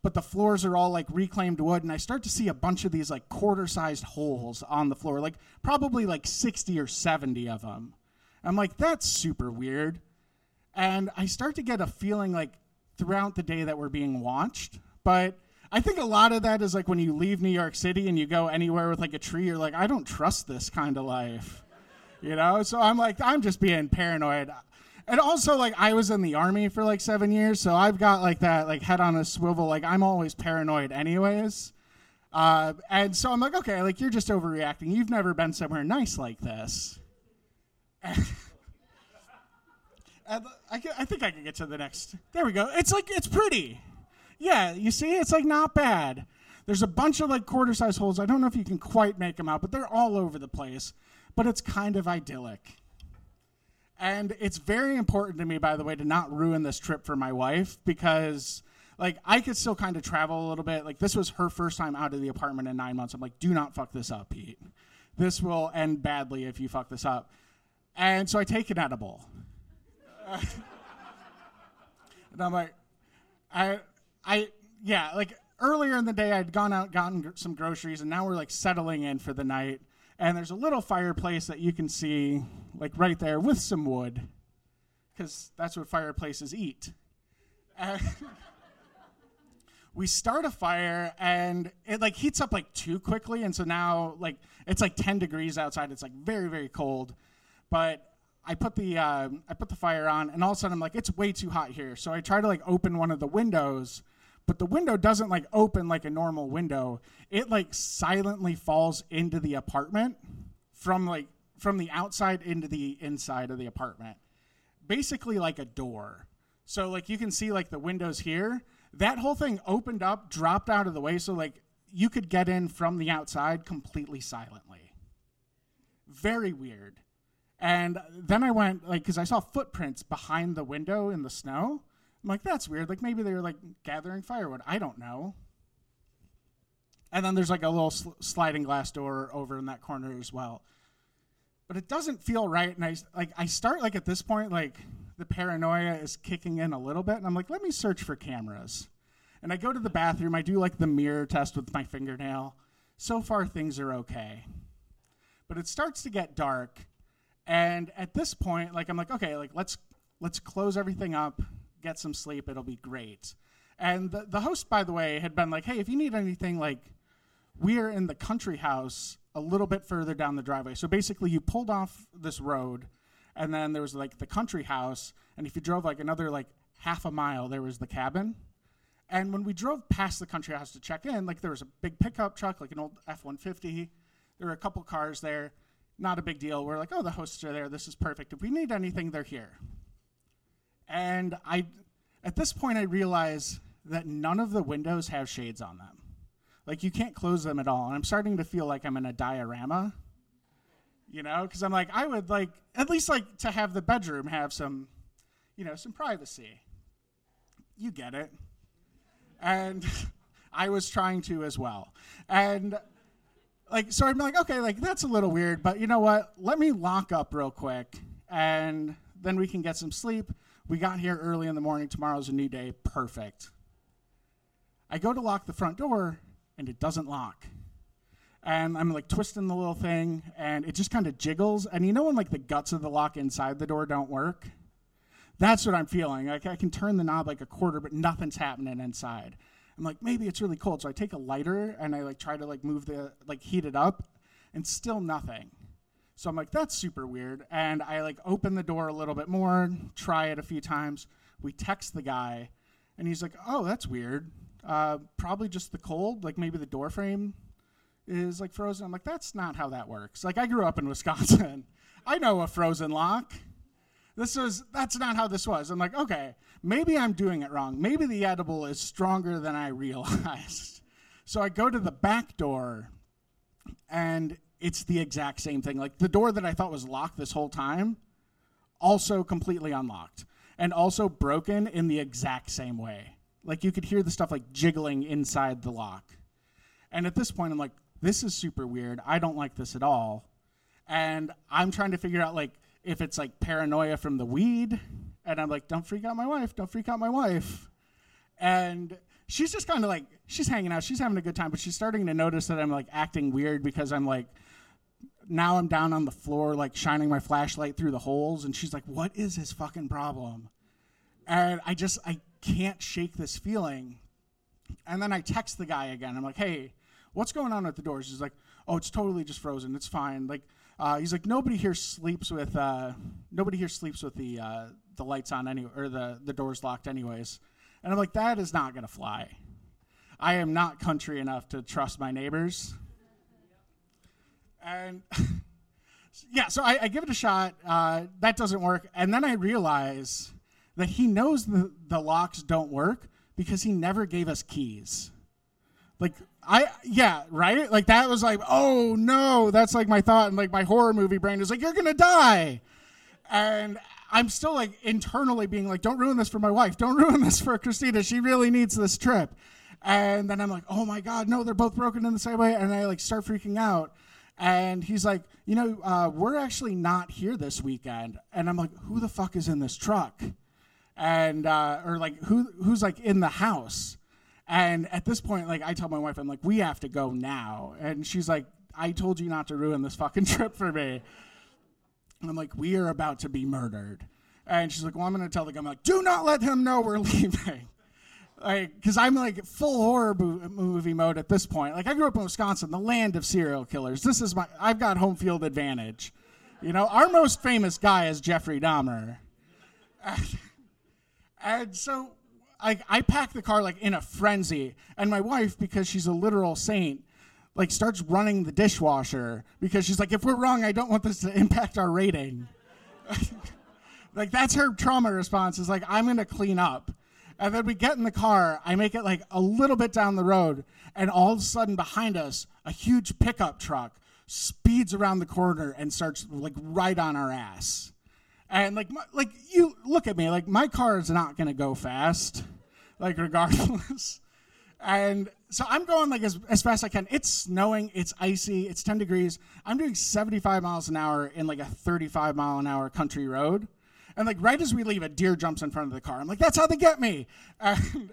but the floors are all like reclaimed wood. And I start to see a bunch of these like quarter sized holes on the floor, like probably like 60 or 70 of them. I'm like, that's super weird. And I start to get a feeling like throughout the day that we're being watched. But I think a lot of that is like when you leave New York City and you go anywhere with like a tree, you're like, I don't trust this kind of life. You know? So I'm like, I'm just being paranoid. And also, like, I was in the army for like seven years, so I've got like that, like, head on a swivel. Like, I'm always paranoid, anyways. Uh, and so I'm like, okay, like, you're just overreacting. You've never been somewhere nice like this. And I, I think I can get to the next. There we go. It's like it's pretty. Yeah, you see, it's like not bad. There's a bunch of like quarter size holes. I don't know if you can quite make them out, but they're all over the place. But it's kind of idyllic. And it's very important to me, by the way, to not ruin this trip for my wife because, like, I could still kind of travel a little bit. Like, this was her first time out of the apartment in nine months. I'm like, do not fuck this up, Pete. This will end badly if you fuck this up. And so I take an edible. and I'm like, I, I, yeah, like earlier in the day, I'd gone out, gotten some groceries, and now we're like settling in for the night. And there's a little fireplace that you can see, like right there, with some wood, because that's what fireplaces eat. And we start a fire, and it like heats up like too quickly, and so now like it's like 10 degrees outside. It's like very very cold, but I put the uh, I put the fire on, and all of a sudden I'm like, it's way too hot here. So I try to like open one of the windows, but the window doesn't like open like a normal window. It like silently falls into the apartment from like from the outside into the inside of the apartment, basically like a door. So like you can see like the windows here. That whole thing opened up, dropped out of the way, so like you could get in from the outside completely silently. Very weird. And then I went like because I saw footprints behind the window in the snow. I'm like, that's weird. Like maybe they were like gathering firewood. I don't know. And then there's like a little sl- sliding glass door over in that corner as well. But it doesn't feel right. And I like I start like at this point like the paranoia is kicking in a little bit, and I'm like, let me search for cameras. And I go to the bathroom. I do like the mirror test with my fingernail. So far things are okay. But it starts to get dark, and at this point, like I'm like, okay, like let's let's close everything up, get some sleep. It'll be great. And the, the host, by the way, had been like, hey, if you need anything, like we're in the country house a little bit further down the driveway. So basically, you pulled off this road, and then there was like the country house, and if you drove like another like half a mile, there was the cabin. And when we drove past the country house to check in, like there was a big pickup truck, like an old F 150. There were a couple cars there. Not a big deal. We're like, oh, the hosts are there. This is perfect. If we need anything, they're here. And I, at this point, I realize that none of the windows have shades on them. Like you can't close them at all. And I'm starting to feel like I'm in a diorama. You know, because I'm like, I would like at least like to have the bedroom have some, you know, some privacy. You get it. And I was trying to as well. And like so I'm like, okay, like that's a little weird, but you know what? Let me lock up real quick and then we can get some sleep. We got here early in the morning. Tomorrow's a new day. Perfect. I go to lock the front door and it doesn't lock. And I'm like twisting the little thing and it just kind of jiggles. And you know when like the guts of the lock inside the door don't work? That's what I'm feeling. Like I can turn the knob like a quarter, but nothing's happening inside. I'm like, maybe it's really cold. So I take a lighter and I like try to like move the like heat it up and still nothing. So I'm like, that's super weird. And I like open the door a little bit more, try it a few times. We text the guy and he's like, oh, that's weird. Uh, probably just the cold, like maybe the door frame is like frozen. I'm like, that's not how that works. Like I grew up in Wisconsin. I know a frozen lock. This was that's not how this was. I'm like, okay, maybe I'm doing it wrong. Maybe the edible is stronger than I realized. so I go to the back door and it's the exact same thing. Like the door that I thought was locked this whole time, also completely unlocked and also broken in the exact same way. Like you could hear the stuff like jiggling inside the lock. And at this point, I'm like, this is super weird. I don't like this at all. And I'm trying to figure out like if it's like paranoia from the weed. And I'm like, don't freak out my wife. Don't freak out my wife. And she's just kind of like, she's hanging out. She's having a good time, but she's starting to notice that I'm like acting weird because I'm like, now I'm down on the floor, like shining my flashlight through the holes. And she's like, what is his fucking problem? And I just, I can't shake this feeling. And then I text the guy again. I'm like, hey, what's going on at the doors? He's like, oh, it's totally just frozen. It's fine. Like, uh, he's like, nobody here sleeps with, uh, nobody here sleeps with the, uh, the lights on any, or the, the doors locked anyways. And I'm like, that is not to fly. I am not country enough to trust my neighbors. And yeah, so I, I, give it a shot. Uh, that doesn't work. And then I realize that he knows the, the locks don't work because he never gave us keys. Like, I, yeah, right? Like, that was like, oh no, that's like my thought. And like, my horror movie brain is like, you're gonna die. And I'm still like internally being like, don't ruin this for my wife. Don't ruin this for Christina. She really needs this trip. And then I'm like, oh my God, no, they're both broken in the same way. And I like start freaking out. And he's like, you know, uh, we're actually not here this weekend. And I'm like, who the fuck is in this truck? And, uh, or like, who, who's like in the house? And at this point, like, I tell my wife, I'm like, we have to go now. And she's like, I told you not to ruin this fucking trip for me. And I'm like, we are about to be murdered. And she's like, well, I'm to tell the guy, I'm like, do not let him know we're leaving. like, because I'm like full horror bo- movie mode at this point. Like, I grew up in Wisconsin, the land of serial killers. This is my, I've got home field advantage. You know, our most famous guy is Jeffrey Dahmer. And so, like, I pack the car like in a frenzy. And my wife, because she's a literal saint, like starts running the dishwasher because she's like, if we're wrong, I don't want this to impact our rating. like that's her trauma response is like, I'm gonna clean up. And then we get in the car, I make it like a little bit down the road, and all of a sudden behind us, a huge pickup truck speeds around the corner and starts like right on our ass. And like my, like you look at me, like my car is not gonna go fast, like regardless. And so I'm going like as, as fast as I can. It's snowing, it's icy, it's 10 degrees. I'm doing 75 miles an hour in like a 35 mile an hour country road. And like right as we leave, a deer jumps in front of the car. I'm like, that's how they get me. And,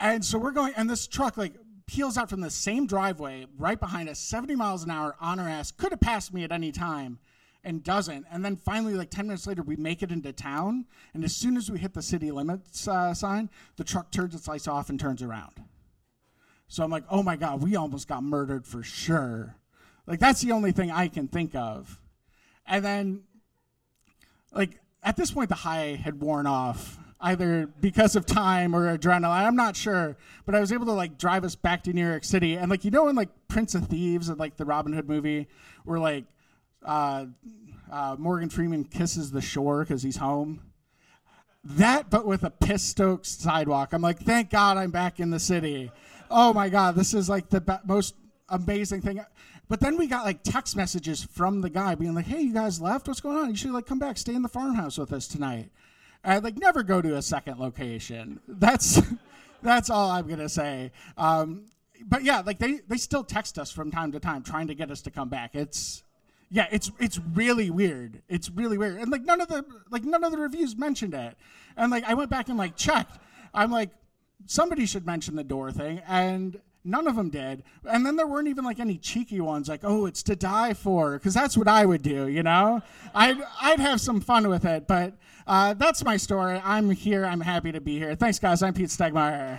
and so we're going, and this truck like peels out from the same driveway right behind us, 70 miles an hour on our ass. Could have passed me at any time and doesn't. And then finally, like 10 minutes later, we make it into town. And as soon as we hit the city limits uh, sign, the truck turns its lights off and turns around. So I'm like, oh my God, we almost got murdered for sure. Like, that's the only thing I can think of. And then, like, at this point, the high had worn off. either because of time or adrenaline. I'm not sure, but I was able to like drive us back to New York City. And like you know in like Prince of Thieves and like the Robin Hood movie, where like uh, uh, Morgan Freeman kisses the shore because he's home. That, but with a piss stoked sidewalk. I'm like, thank God I'm back in the city. Oh my God, this is like the be- most amazing thing. But then we got like text messages from the guy being like, hey, you guys left? What's going on? You should like come back, stay in the farmhouse with us tonight. I'd like never go to a second location. That's that's all I'm gonna say. Um, but yeah, like they they still text us from time to time trying to get us to come back. It's yeah, it's it's really weird. It's really weird. And like none of the like none of the reviews mentioned it. And like I went back and like checked. I'm like somebody should mention the door thing and none of them did. And then there weren't even like any cheeky ones like, "Oh, it's to die for," cuz that's what I would do, you know? I'd I'd have some fun with it, but uh, that's my story. I'm here. I'm happy to be here. Thanks guys. I'm Pete Stegemeyer.